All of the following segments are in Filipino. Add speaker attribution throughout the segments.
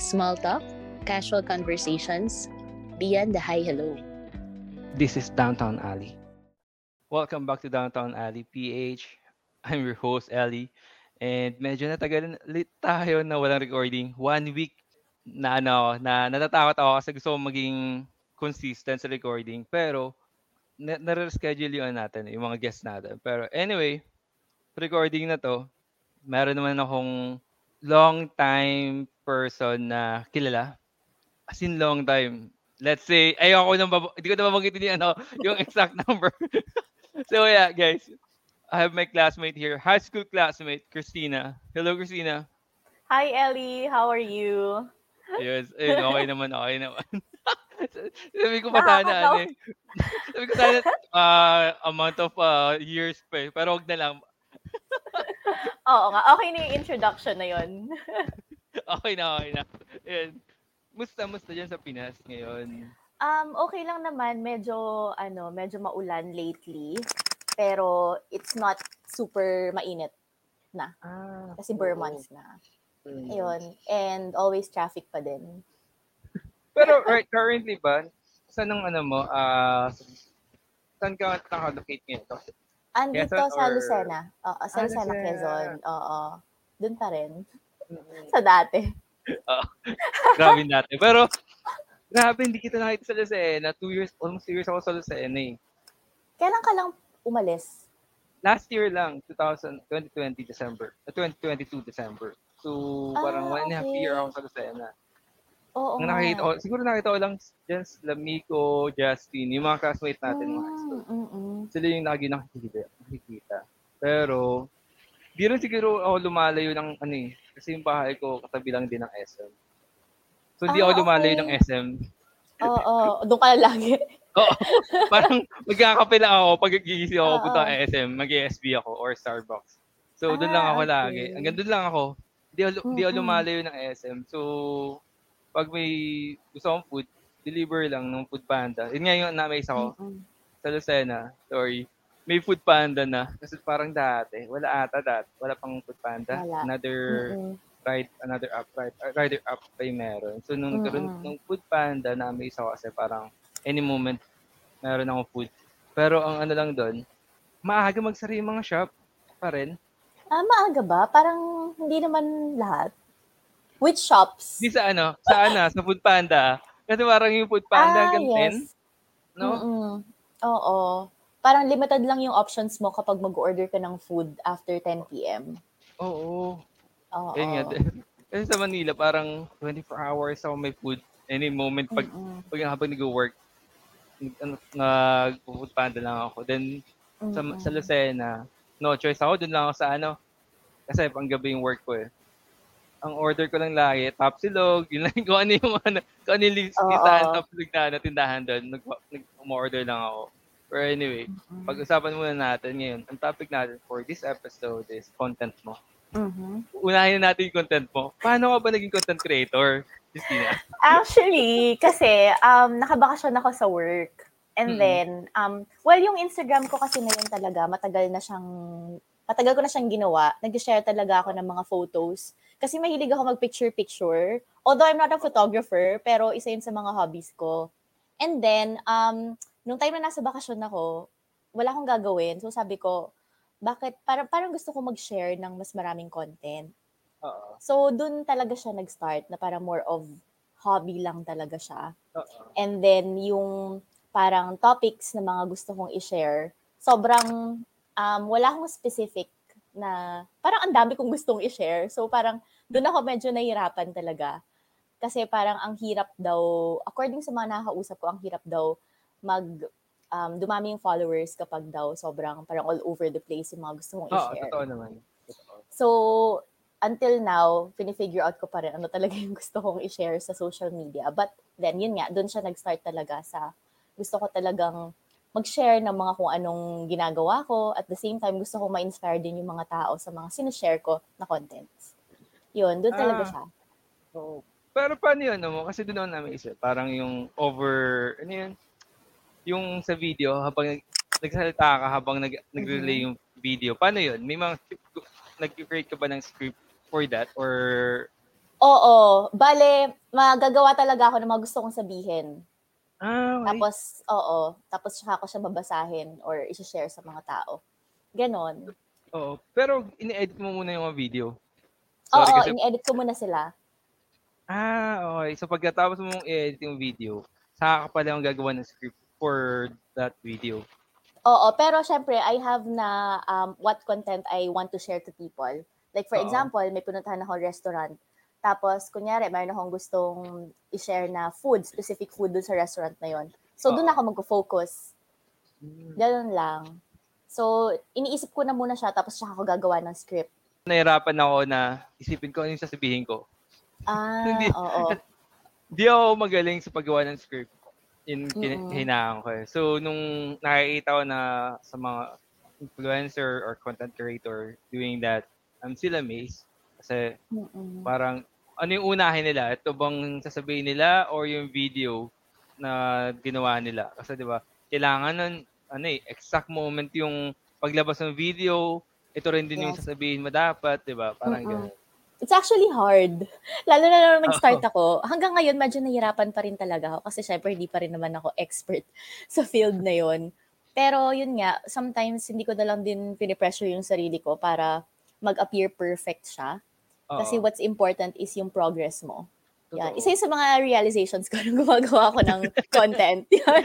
Speaker 1: Small talk, casual conversations, beyond the hi hello.
Speaker 2: This is Downtown Alley. Welcome back to Downtown Alley PH. I'm your host, Ellie. And medyo natagal ulit tayo na walang recording. One week na ano, na natatakot ako kasi gusto kong maging consistent sa recording. Pero, na- nare-schedule yun natin, yung mga guests natin. Pero anyway, recording na to, meron naman akong long time person na kilala. As in long time. Let's say, ayoko nang bab- hindi ko na mabanggitin yung, ano, yung exact number. so yeah, guys. I have my classmate here, high school classmate, Christina. Hello, Christina.
Speaker 3: Hi, Ellie. How are you?
Speaker 2: Yes, ayun, okay naman, okay naman. Sabi ko pa sana, ano eh. Sabi ko sana, uh, amount of uh, years pa eh. Pero wag na lang.
Speaker 3: Oo nga. Okay na yung introduction na yun.
Speaker 2: Okay na, okay na. Ayun. Musta, musta dyan sa Pinas ngayon?
Speaker 3: Um, okay lang naman. Medyo, ano, medyo maulan lately. Pero it's not super mainit na.
Speaker 2: Ah,
Speaker 3: Kasi bare months na.
Speaker 2: Mm.
Speaker 3: Ayun. And always traffic pa din.
Speaker 2: Pero right, currently ba, saan ang ano mo, ah, saan ka naka-locate ngayon?
Speaker 3: Andito
Speaker 2: Quezon
Speaker 3: sa
Speaker 2: or-
Speaker 3: Lucena. Oo, sa
Speaker 2: Ah,
Speaker 3: Lucena,
Speaker 2: Lucena.
Speaker 3: Quezon. Oo. Doon pa rin. Sa dati.
Speaker 2: Grabe natin. Pero, grabe, hindi kita nakita sa Lucena. Two years, almost two years ako sa Lucena eh.
Speaker 3: Kailan ka lang umalis?
Speaker 2: Last year lang, 2000, 2020 December. Uh, 2022 December. So, parang
Speaker 3: Ah,
Speaker 2: one and a half
Speaker 3: okay.
Speaker 2: year ako sa Lucena.
Speaker 3: Oo
Speaker 2: Ang
Speaker 3: nga.
Speaker 2: nakita ko, siguro nakita ko lang dyan sila Miko, Justin, yung mga classmate natin mga high school.
Speaker 3: Mm, mm, mm.
Speaker 2: Sila yung lagi nakikita. nakikita. Pero, di rin siguro ako lumalayo ng ano eh. Kasi yung bahay ko katabi lang din ng SM. So, di
Speaker 3: Ah,
Speaker 2: ako lumalayo
Speaker 3: okay.
Speaker 2: ng SM.
Speaker 3: Oo, doon ka lagi.
Speaker 2: Oo. parang magkakape lang ako pag gigising ako
Speaker 3: Oo.
Speaker 2: punta ng SM, mag-SB ako or Starbucks. So, doon lang
Speaker 3: Ah,
Speaker 2: ako
Speaker 3: okay.
Speaker 2: lagi. Hanggang doon lang ako. Di ako, di ako
Speaker 3: Mm-mm.
Speaker 2: lumalayo ng SM. So, pag may gusto akong food, deliver lang ng food panda. Yun nga yung na-amaze ako
Speaker 3: Mm-mm.
Speaker 2: sa Lucena. Sorry. May food panda na. Kasi parang dati, wala ata dati. Wala pang food panda.
Speaker 3: Wala.
Speaker 2: Another
Speaker 3: Mm-mm.
Speaker 2: ride, another app, ride, uh, rider app pa yung meron. So, nung nagkaroon
Speaker 3: Mm-mm.
Speaker 2: ng food panda, na-amaze ako kasi parang any moment, meron akong food. Pero ang ano lang doon, maaga magsara yung mga shop pa rin.
Speaker 3: Ah, maaga ba? Parang hindi naman lahat. Which shops?
Speaker 2: Di sa ano, sa ano, sa food panda. Kasi parang yung food panda hanggang 10, no?
Speaker 3: Ah, Mm-mm. Oo. Parang limited lang yung options mo kapag mag-order ka ng food after 10 p.m.
Speaker 2: Oo.
Speaker 3: Oo.
Speaker 2: Ayun nga. Kasi sa Manila, parang 24 hours ako may food. Any moment, pag,
Speaker 3: Mm-mm.
Speaker 2: pag habang nag-work, nag- ano, nag-food panda lang ako. Then, sa,
Speaker 3: Mm-mm.
Speaker 2: sa Lucena, no choice ako. Doon lang ako sa ano. Kasi pang gabi yung work ko eh. Ang order ko lang lagi, top silog, yun lang kung ano yung ano, kung ano yung listahan top silog na ano, tindahan doon. Nag, nag, order lang ako. Pero anyway,
Speaker 3: Mm-mm.
Speaker 2: pag-usapan muna natin ngayon. Ang topic natin for this episode is content mo.
Speaker 3: Mhm.
Speaker 2: Unahin na natin yung content mo. Paano ka ba naging content creator, Justina?
Speaker 3: Actually, kasi um, nakabakasyon ako sa work. And
Speaker 2: Mm-mm.
Speaker 3: then, um, well, yung Instagram ko kasi na yun talaga, matagal na siyang, matagal ko na siyang ginawa. Nag-share talaga ako ng mga photos. Kasi mahilig ako mag-picture-picture. Although I'm not a photographer, pero isa yun sa mga hobbies ko. And then, um, nung time na nasa bakasyon ako, wala akong gagawin. So sabi ko, bakit, parang, parang gusto ko mag-share ng mas maraming content.
Speaker 2: Oo.
Speaker 3: So, dun talaga siya nag-start na parang more of hobby lang talaga siya.
Speaker 2: Oo.
Speaker 3: And then, yung parang topics na mga gusto kong i-share, sobrang um, wala akong specific na, parang ang dami kong gustong i-share. So, parang doon ako medyo nahirapan talaga. Kasi parang ang hirap daw, according sa mga nakakausap ko, ang hirap daw mag, um, dumami yung followers kapag daw sobrang parang all over the place yung mga gusto kong
Speaker 2: Oo,
Speaker 3: i-share.
Speaker 2: totoo naman. Totoo.
Speaker 3: So, until now, finifigure out ko pa rin ano talaga yung gusto kong i-share sa social media. But then, yun nga, doon siya nag-start talaga sa gusto ko talagang mag-share ng mga kung anong ginagawa ko. At the same time, gusto kong ma-inspire din yung mga tao sa mga sinishare ko na contents. Yun, doon talaga
Speaker 2: Ah.
Speaker 3: siya.
Speaker 2: Oo. Pero paano yun, mo? Kasi doon ako namin isip. Parang yung over, ano yun? Yung sa video, habang nag, nagsalita ka, habang nag, nag-relay yung video. Paano yun? May mga nag-create ka ba ng script for that? Or
Speaker 3: Oo. Bale, magagawa talaga ako ng mga gusto kong sabihin.
Speaker 2: Ah, okay.
Speaker 3: Tapos, oo. Tapos saka ko siya babasahin or isi-share sa mga tao. Ganon.
Speaker 2: Oo. Pero ini-edit mo muna yung mga video. Sorry
Speaker 3: Oo,
Speaker 2: kasi
Speaker 3: ini-edit ko muna sila.
Speaker 2: Ah, okay. So pagkatapos mong i-edit yung video, saka ka pala yung gagawa ng script for that video.
Speaker 3: Oo, pero syempre, I have na um, what content I want to share to people. Like for
Speaker 2: Oo.
Speaker 3: example, may pinuntahan ako restaurant. Tapos, kunyari, mayroon akong gustong i-share na food, specific food dun sa restaurant na yon. So, dun
Speaker 2: Oo.
Speaker 3: ako magpo-focus. Ganun lang. So, iniisip ko na muna siya, tapos siya ako gagawa ng script.
Speaker 2: Nahirapan ako na isipin ko ano yung sasabihin ko.
Speaker 3: Ah,
Speaker 2: Hindi.
Speaker 3: oo.
Speaker 2: Di ako magaling sa paggawa ng script. Yun hinaan ko eh. So, nung nakikita ko na sa mga influencer or content creator doing that, I'm still amazed. Kasi
Speaker 3: Mm-mm.
Speaker 2: parang ano yung unahin nila? Ito bang sasabihin nila or yung video na ginawa nila? Kasi 'di ba, kailangan nun ano eh, exact moment yung paglabas ng video, ito rin din yung
Speaker 3: Yes.
Speaker 2: sasabihin mo dapat, 'di ba? Parang
Speaker 3: Mm-mm.
Speaker 2: ganun.
Speaker 3: It's actually hard. Lalo na nung nag-start ako. Hanggang ngayon, medyo nahirapan pa rin talaga ako. Kasi syempre, hindi pa rin naman ako expert sa field na yon. Pero yun nga, sometimes hindi ko na lang din pinipressure yung sarili ko para mag-appear perfect siya. Kasi what's important is yung progress mo. Yan.
Speaker 2: Totoo.
Speaker 3: Isa yun sa mga realizations ko nung gumagawa ko ng content. Yan.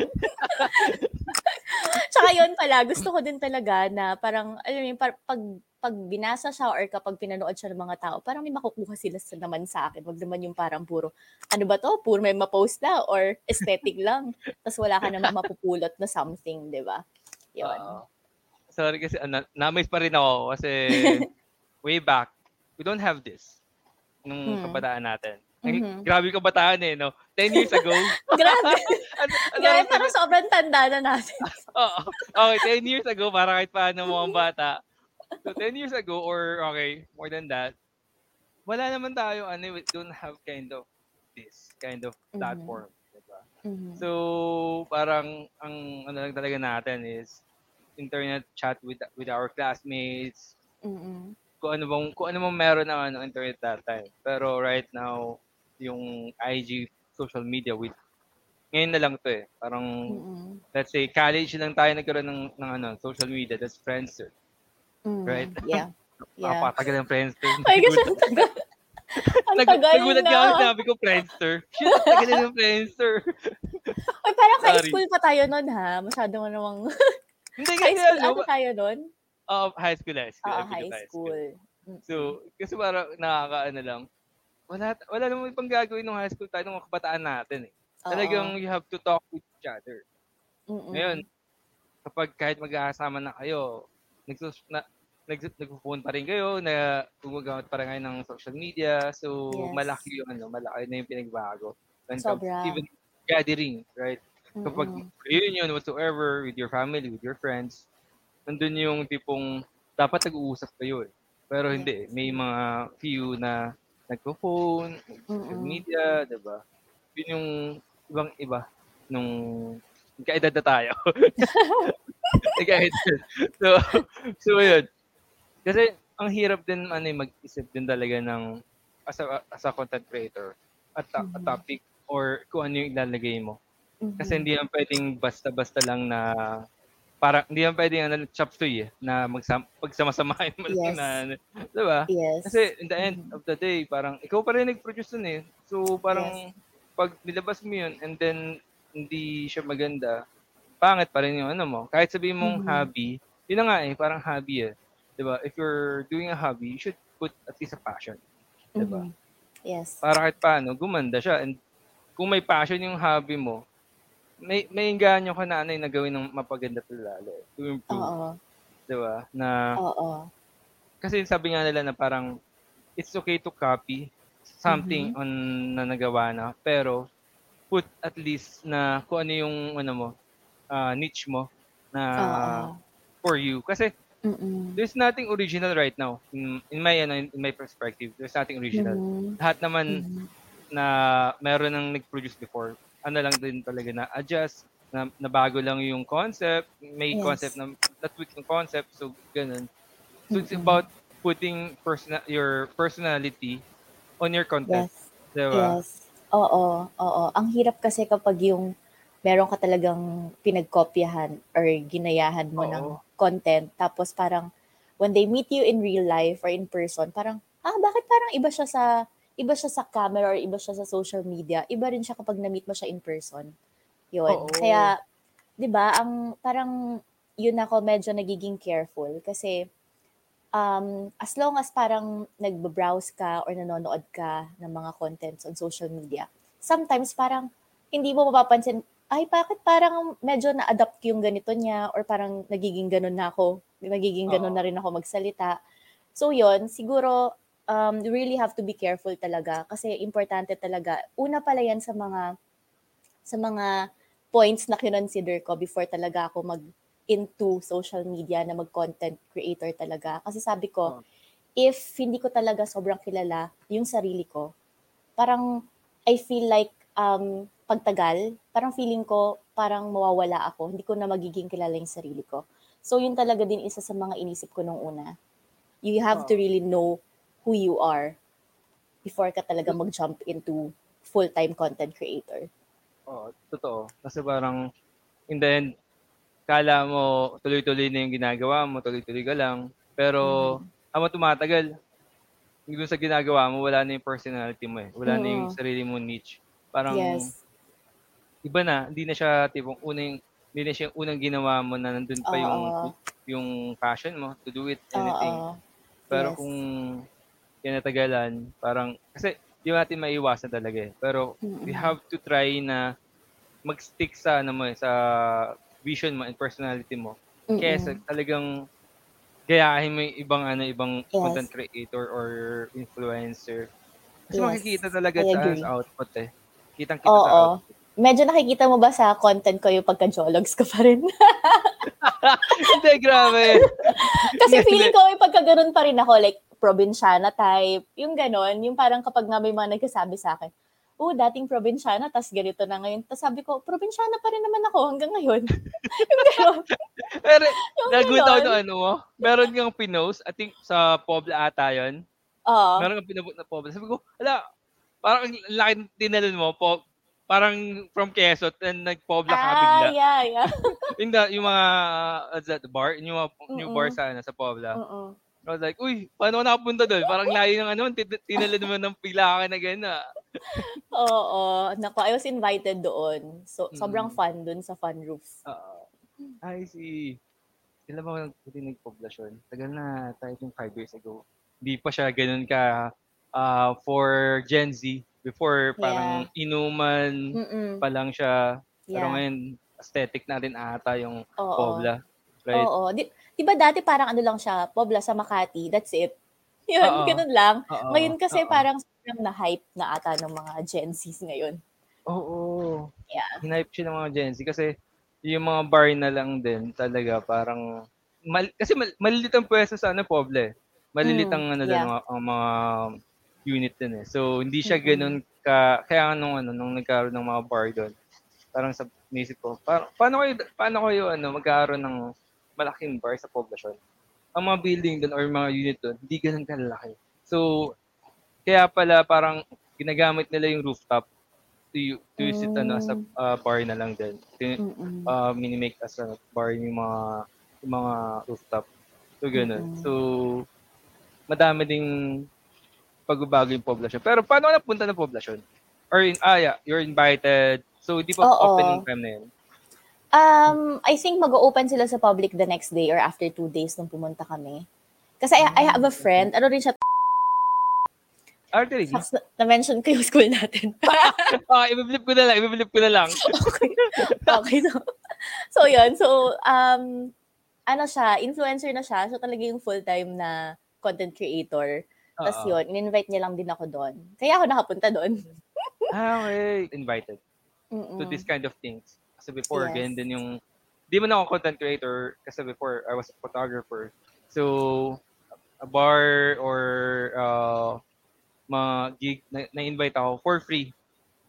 Speaker 3: Tsaka yun pala, gusto ko din talaga na parang, alam mo par- pag, pag binasa siya or kapag pinanood siya ng mga tao, parang may makukuha sila sa naman sa akin. Wag naman yung parang puro, ano ba to? Puro may ma-post na or aesthetic lang. Tapos wala ka naman mapupulot na something, di ba? Yun.
Speaker 2: Oo. Sorry kasi uh, na-miss pa rin ako kasi way back, we don't have this nung
Speaker 3: Hmm.
Speaker 2: kabataan natin. Ay,
Speaker 3: Mhm.
Speaker 2: Grabe yung kabataan eh, no? 10 years ago.
Speaker 3: Grabe.
Speaker 2: ano, ano,
Speaker 3: Grabe, parang sobrang tanda na natin.
Speaker 2: Oo. Okay, 10 years ago, para kahit paano ang bata. So, 10 years ago, or okay, more than that, wala naman tayo, ano, we don't have kind of this, kind of
Speaker 3: Mhm.
Speaker 2: platform. Diba?
Speaker 3: Mhm.
Speaker 2: So, parang, ang ano lang talaga natin is, internet chat with with our classmates,
Speaker 3: Mhm.
Speaker 2: Kung ano bang kung ano bang meron ng ano internet that time. Pero right now, yung IG social media with ngayon na lang to eh. Parang
Speaker 3: Mhm.
Speaker 2: let's say college lang tayo nagkaroon ng, ng ano, social media, that's Friendster.
Speaker 3: Mhm.
Speaker 2: Right.
Speaker 3: Yeah. Yeah.
Speaker 2: Napakatagal ng Friendster.
Speaker 3: Ay, kasi ang tagal. Ang
Speaker 2: Nag-
Speaker 3: tagal
Speaker 2: Nagulat
Speaker 3: na.
Speaker 2: sabi ko Friendster. Shit, ang tagal ng Friendster.
Speaker 3: Ay, parang high school pa tayo nun, ha? Masyado nga namang...
Speaker 2: Hindi
Speaker 3: high
Speaker 2: kasi
Speaker 3: school
Speaker 2: ano,
Speaker 3: ata tayo nun?
Speaker 2: Uh, high school, high school.
Speaker 3: Oo,
Speaker 2: I believe
Speaker 3: high school.
Speaker 2: So, kasi parang nakakaano lang. Wala, wala namang ibang gagawin ng high school tayo ng mga kabataan natin eh. Talagang you have to talk with each other.
Speaker 3: Mm-mm.
Speaker 2: Ngayon, kapag kahit mag-aasama na kayo, nagsus na nag nagpo-phone pa rin kayo na gumagamit pa rin kayo ng social media. So,
Speaker 3: Yes.
Speaker 2: malaki yung ano, malaki na yung pinagbago. When it comes
Speaker 3: Sobra.
Speaker 2: even gathering, right? Kapag
Speaker 3: Mm-mm.
Speaker 2: reunion whatsoever with your family, with your friends, nandun yung tipong dapat nag-uusap kayo eh. Pero hindi, may mga few na nagpo-phone, social media, 'di ba? Yun yung ibang iba nung kaedad na tayo. Nagkaedad. so, so yun. Kasi ang hirap din ano eh, mag-isip din talaga ng as a, as a content creator at a, a
Speaker 3: Mhm.
Speaker 2: topic or kung ano yung ilalagay mo.
Speaker 3: Mhm.
Speaker 2: Kasi hindi yan pwedeng basta-basta lang na parang hindi yan pwedeng ano, chop suey eh, na magsam, pagsama-samahin mo
Speaker 3: Yes.
Speaker 2: na, ano, 'di ba?
Speaker 3: Yes.
Speaker 2: Kasi in the end of the day, parang ikaw pa rin nag-produce nun eh. So parang pag nilabas mo yun and then hindi siya maganda, pangit pa rin yung ano mo. Kahit sabihin mong
Speaker 3: Mhm.
Speaker 2: hobby, yun na nga eh, parang hobby eh. 'Di ba? If you're doing a hobby, you should put at least a passion. diba?
Speaker 3: Mhm. Yes.
Speaker 2: Para kahit paano, gumanda siya. And kung may passion yung hobby mo, may may inganyo ka na ano yung nagawin ng mapaganda pa lalo. eh, To improve,
Speaker 3: Oo.
Speaker 2: 'di ba? Na
Speaker 3: Oo.
Speaker 2: kasi sabi nga nila na parang it's okay to copy something on na nagawa na pero put at least na kung ano yung ano mo ah, niche mo na
Speaker 3: Oo.
Speaker 2: for you kasi
Speaker 3: Mm-mm.
Speaker 2: there's nothing original right now in, in my ano in my perspective there's nothing original
Speaker 3: Mhm.
Speaker 2: lahat naman
Speaker 3: Mhm.
Speaker 2: na meron nang nag-produce before ano lang din talaga na adjust na, na bago lang yung concept may
Speaker 3: Yes.
Speaker 2: concept na na-tweak concept, so ganun. So it's
Speaker 3: Mm-mm.
Speaker 2: about putting personal your personality on your content,
Speaker 3: Yes.
Speaker 2: 'di ba?
Speaker 3: Yes. Oo, oo. Ang hirap kasi kapag yung meron ka talagang pinagkopyahan or ginayahan mo ng
Speaker 2: Oo.
Speaker 3: content tapos parang when they meet you in real life or in person, parang ah bakit parang iba siya sa iba siya sa camera or iba siya sa social media. Iba rin siya kapag na-meet mo siya in person. 'Yun.
Speaker 2: Oo.
Speaker 3: Kaya 'di ba, ang parang yun ako medyo nagiging careful kasi um, as long as parang nagbe-browse ka or nanonood ka ng mga contents on social media, sometimes parang hindi mo mapapansin, ay bakit parang medyo na-adapt yung ganito niya or parang nagiging ganun na ako, nagiging ganun
Speaker 2: Oo.
Speaker 3: na rin ako magsalita. So yun, siguro um, really have to be careful talaga kasi importante talaga. Una pala yan sa mga sa mga points na kinonsider ko before talaga ako mag into social media na mag-content creator talaga. Kasi sabi ko,
Speaker 2: Oo.
Speaker 3: if hindi ko talaga sobrang kilala yung sarili ko, parang I feel like um, pagtagal, parang feeling ko parang mawawala ako. Hindi ko na magiging kilala yung sarili ko. So yun talaga din isa sa mga inisip ko nung una. You have to
Speaker 2: Oo.
Speaker 3: really know who you are before ka talaga mag-jump into full-time content creator.
Speaker 2: Oo, totoo. Kasi parang in the end, kala mo tuloy-tuloy na yung ginagawa mo, tuloy-tuloy ka lang. Pero
Speaker 3: Mm-hmm.
Speaker 2: ama tumatagal, yung sa ginagawa mo, wala na yung personality mo eh. Wala na yung
Speaker 3: Oo.
Speaker 2: sarili mo niche. Parang
Speaker 3: yes.
Speaker 2: iba na, hindi na siya tipong unang hindi na siya yung unang ginawa mo na nandun pa yung
Speaker 3: Oo.
Speaker 2: yung passion mo to do it anything.
Speaker 3: Oo.
Speaker 2: Pero
Speaker 3: Yes.
Speaker 2: kung kinatagalan, parang kasi di natin maiwasan talaga eh. Pero we
Speaker 3: Mm-mm.
Speaker 2: have to try na mag-stick sa ano mo eh, sa vision mo and personality mo.
Speaker 3: Mm-mm.
Speaker 2: Kesa talagang gayahin mo yung ibang ano, ibang
Speaker 3: Yes.
Speaker 2: content creator or influencer. Kasi
Speaker 3: Yes.
Speaker 2: makikita talaga sa, sa output eh. Kitang-kita sa
Speaker 3: Oo.
Speaker 2: output.
Speaker 3: Medyo nakikita mo ba sa content ko yung pagka-jologs ko pa rin?
Speaker 2: Hindi, grabe.
Speaker 3: Kasi feeling ko may pagkaganon pa rin ako, like, probinsyana type. Yung ganon, yung parang kapag nga may mga nagkasabi sa akin, oh, dating probinsyana, tas ganito na ngayon. Tas sabi ko, probinsyana pa rin naman ako hanggang ngayon. yung ganon.
Speaker 2: Pero
Speaker 3: ganon.
Speaker 2: ng ano mo. Meron kang pinost, I think sa Pobla ata yun.
Speaker 3: Oo.
Speaker 2: Meron kang pinabot na Pobla. Sabi ko, ala, parang ang laki ng tinalon mo. Po, parang from Quezon and nag-Pobla ka
Speaker 3: Ah,
Speaker 2: bigla.
Speaker 3: yeah, yeah.
Speaker 2: Yung, yung mga, what's that, bar? Yung mga new
Speaker 3: Mm-mm.
Speaker 2: bar sa, ano, sa Pobla.
Speaker 3: Oo.
Speaker 2: I was like, uy, paano ako nakapunta doon? Parang layo ng ano, tin- tinalon mo ng pila ka na gano'n. ah.
Speaker 3: Oo. Naku, I was invited doon. So, sobrang
Speaker 2: Mm.
Speaker 3: fun doon sa fun roof.
Speaker 2: Oo. I see. Kailan ba ako nag- nagpoblasyon? Tagal na, tayo yung five years ago. Hindi pa siya ganun ka ah, for Gen Z. Before, parang inuman
Speaker 3: Mm-mm.
Speaker 2: pa lang siya. Pero
Speaker 3: Yeah.
Speaker 2: ngayon, aesthetic na rin ata yung
Speaker 3: Oo.
Speaker 2: Pobla. Right?
Speaker 3: Oo. Di, di ba dati parang ano lang siya, Pobla sa Makati, that's it. Yun,
Speaker 2: Oo.
Speaker 3: ganun lang.
Speaker 2: Oo,
Speaker 3: Ngayon kasi
Speaker 2: oo.
Speaker 3: parang sobrang na-hype na ata ng mga Gen Zs ngayon.
Speaker 2: Oo.
Speaker 3: Yeah.
Speaker 2: Hinipe siya ng mga Gen Z kasi yung mga bar na lang din talaga parang mal, kasi mal, malilit ang pwesto sa ano Pobla eh. Malilit
Speaker 3: Mm,
Speaker 2: ang ano doon,
Speaker 3: yeah.
Speaker 2: mga, ang mga unit din eh. So hindi siya
Speaker 3: Mm-mm.
Speaker 2: ganun ka kaya nga nung ano nung nagkaroon ng mga bar doon. Parang sa nisip ko, para, paano kayo paano kayo ano magkaroon ng malaking bar sa poblasyon? Ang mga building doon or mga unit doon, hindi ganun kalaki. So kaya pala parang ginagamit nila yung rooftop to, to use it ano, as a
Speaker 3: Mm.
Speaker 2: uh, bar na lang din. To, uh, mini-make as a bar yung mga yung mga rooftop. So, ganun.
Speaker 3: Mm-mm.
Speaker 2: So, madami ding pagbabago yung poblasyon. Pero paano ka napunta ng poblasyon? Or, in, ah, yeah, you're invited. So, di pa
Speaker 3: Oo.
Speaker 2: open yung time na yun?
Speaker 3: Um, I think mag-open sila sa public the next day or after two days nung pumunta kami. Kasi I, I have a friend, ano rin siya,
Speaker 2: Ah?
Speaker 3: Shucks, na- na-mention ko yung school natin.
Speaker 2: ah, ibiblip ko na lang, ibiblip ko na lang.
Speaker 3: okay. Okay, so, so yun. So, um, ano siya, influencer na siya. So, talaga yung full-time na content creator. Tapos yun, in-invite niya lang din ako doon. Kaya ako nakapunta doon.
Speaker 2: Ah, okay. Invited
Speaker 3: Mm-mm.
Speaker 2: to this kind of things. Kasi before,
Speaker 3: Yes.
Speaker 2: ganyan din yung, di man ako content creator, kasi before, I was a photographer. So, a bar or uh, mga gig, na- na-invite ako for free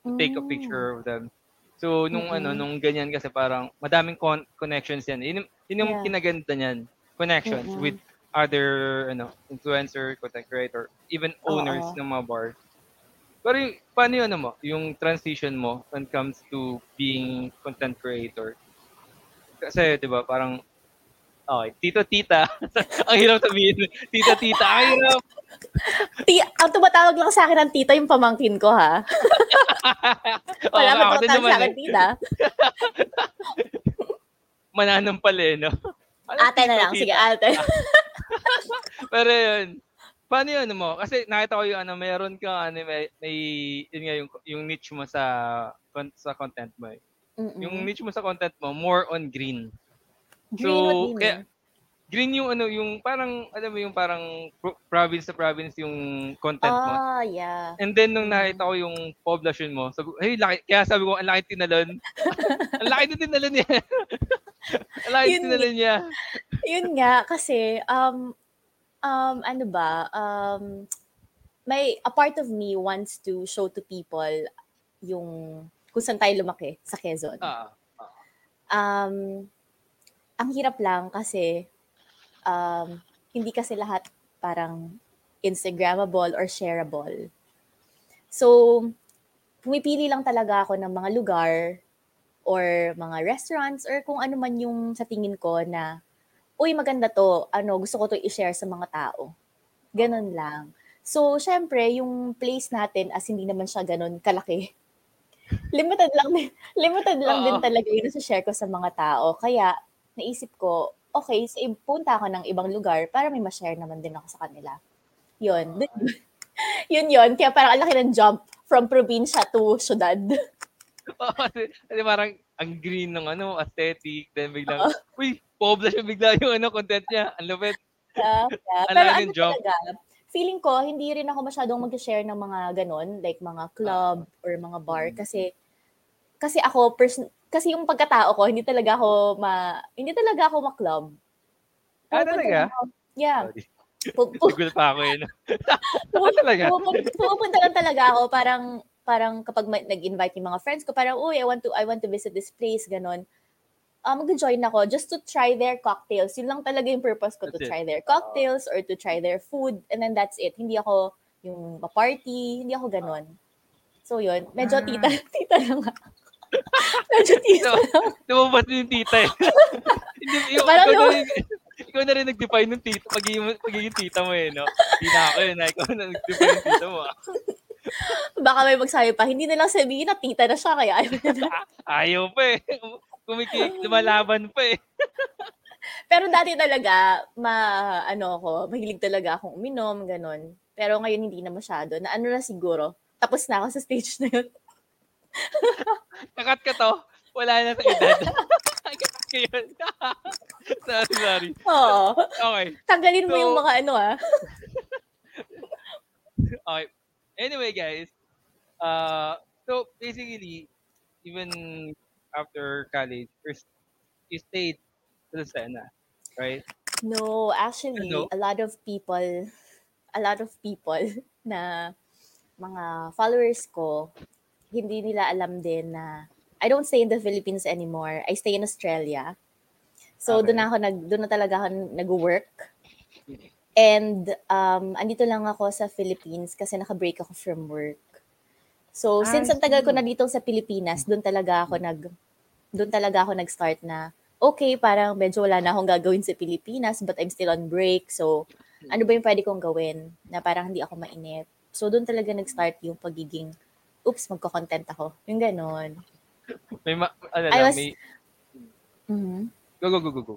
Speaker 2: to take a
Speaker 3: Mm.
Speaker 2: picture of them. So nung ano
Speaker 3: Mm-mm.
Speaker 2: nung ganyan kasi parang madaming con- connections yan. Yun, yung- yun yung
Speaker 3: Yeah.
Speaker 2: kinaganda niyan. Connections
Speaker 3: Mm-mm.
Speaker 2: with other ano influencer, content creator, even owners
Speaker 3: Oo.
Speaker 2: ng mga bar. Pero yung, paano yun ano mo, yung transition mo when it comes to being content creator? Kasi 'di ba parang Okay, tito tita. ang hirap sabihin. Tita tita, ang hirap.
Speaker 3: Ti ang tumatawag lang sa akin ng tita yung pamangkin ko, ha? Wala tumatawag
Speaker 2: naman
Speaker 3: sa akin,
Speaker 2: eh.
Speaker 3: tita?
Speaker 2: Mananong pala eh, no? Ano,
Speaker 3: Ate na lang.
Speaker 2: tita?
Speaker 3: Sige, ate.
Speaker 2: Pero yun, paano yun ano mo? Kasi nakita ko yung ano, meron kang ano, may, may yun nga, yung, yung niche mo sa sa content mo. Eh.
Speaker 3: Mm-mm.
Speaker 2: Yung niche mo sa content mo, more on green.
Speaker 3: Green,
Speaker 2: so, kaya, green yung ano, yung parang, alam mo yung parang pro- province sa province yung content mo.
Speaker 3: Ah, yeah.
Speaker 2: And then nung nakita ko yung poblasyon mo, sabi ko, hey, laki, kaya sabi ko, ang laki tinalon. ang laki din tinalon niya. ang laki tinalon niya.
Speaker 3: Yun nga, kasi, um, um, ano ba, um, may, a part of me wants to show to people yung, kung saan tayo lumaki sa Quezon.
Speaker 2: Ah,
Speaker 3: Um, ang hirap lang kasi, um, hindi kasi lahat parang Instagrammable or shareable. So, pumipili lang talaga ako ng mga lugar or mga restaurants or kung ano man yung sa tingin ko na, uy, maganda to, ano, gusto ko to i-share sa mga tao. Ganon lang. So, syempre, yung place natin as hindi naman siya ganon kalaki. limited lang din, limited lang
Speaker 2: Oo.
Speaker 3: din talaga yun sa share ko sa mga tao. Kaya, naisip ko, okay, so, punta ako ng ibang lugar para may ma-share naman din ako sa kanila. Yun. yun yun. Kaya parang ang laki ng jump from probinsya to syudad.
Speaker 2: Oo, kasi parang ang green ng ano, aesthetic, then biglang, uy, poblasyon bigla yung ano, content niya. Ang lupit.
Speaker 3: Yeah, yeah.
Speaker 2: Ang
Speaker 3: Pero ano
Speaker 2: jump.
Speaker 3: talaga, feeling ko, hindi rin ako masyadong mag-share ng mga ganon, like mga club or mga bar. Kasi, kasi ako, person, kasi yung pagkatao ko, hindi talaga ako ma, hindi talaga ako ma-club.
Speaker 2: Ah, talaga?
Speaker 3: Yeah.
Speaker 2: Sorry. Siguro pa ako yun.
Speaker 3: pu-
Speaker 2: Ah, talaga?
Speaker 3: pumupunta, pumupunta lang talaga ako, parang, parang kapag nag-invite yung mga friends ko, parang, uy, I want to, I want to visit this place, ganon. Um, mag-join ako just to try their cocktails. Yun lang talaga yung purpose ko, to
Speaker 2: That's it.
Speaker 3: try their cocktails or to try their food. And then that's it. Hindi ako yung ma-party, hindi ako ganon. So yun, medyo
Speaker 2: Ah.
Speaker 3: tita, tita lang ako. medyo tita lang.
Speaker 2: Lumabas yung tita eh. Yung,
Speaker 3: Parang yung-
Speaker 2: ikaw na rin nag-define ng tita, pagiging, pagiging tita mo eh, no? Hindi na ako yun, ah. ikaw na nag-define ng tita mo.
Speaker 3: Baka may magsabi pa, hindi na lang sabihin na tita na siya, kaya ayaw na.
Speaker 2: Ayaw pa eh. Kumikik, lumalaban pa eh.
Speaker 3: Pero dati talaga, ma, ano ako, mahilig talaga akong uminom, ganon. Pero ngayon hindi na masyado. Na ano na siguro, tapos na ako sa stage na yun.
Speaker 2: Kakat ka to, wala na sa edad. Yun. sorry, sorry.
Speaker 3: Oo.
Speaker 2: Okay.
Speaker 3: Tanggalin mo
Speaker 2: So-
Speaker 3: yung mga ano ah.
Speaker 2: Okay. Anyway, guys. Uh, so, basically, even after college, first, you stayed sa Lucena, right?
Speaker 3: No, actually,
Speaker 2: Ano?
Speaker 3: a lot of people, a lot of people na mga followers ko, hindi nila alam din na I don't stay in the Philippines anymore. I stay in Australia. So
Speaker 2: Okay.
Speaker 3: doon ako nag doon na talaga ako nag-work. And um andito lang ako sa Philippines kasi naka-break ako from work. So since ang tagal ko na dito sa Pilipinas, doon talaga ako nag doon talaga ako nag-start na okay, parang medyo wala na akong gagawin sa Pilipinas but I'm still on break. So ano ba yung pwede kong gawin na parang hindi ako mainip. So doon talaga nag-start yung pagiging oops, magko-content ako. Yung ganon.
Speaker 2: May, ma- ano
Speaker 3: I
Speaker 2: lang,
Speaker 3: was-
Speaker 2: may,
Speaker 3: Mhm.
Speaker 2: go, go, go, go, go.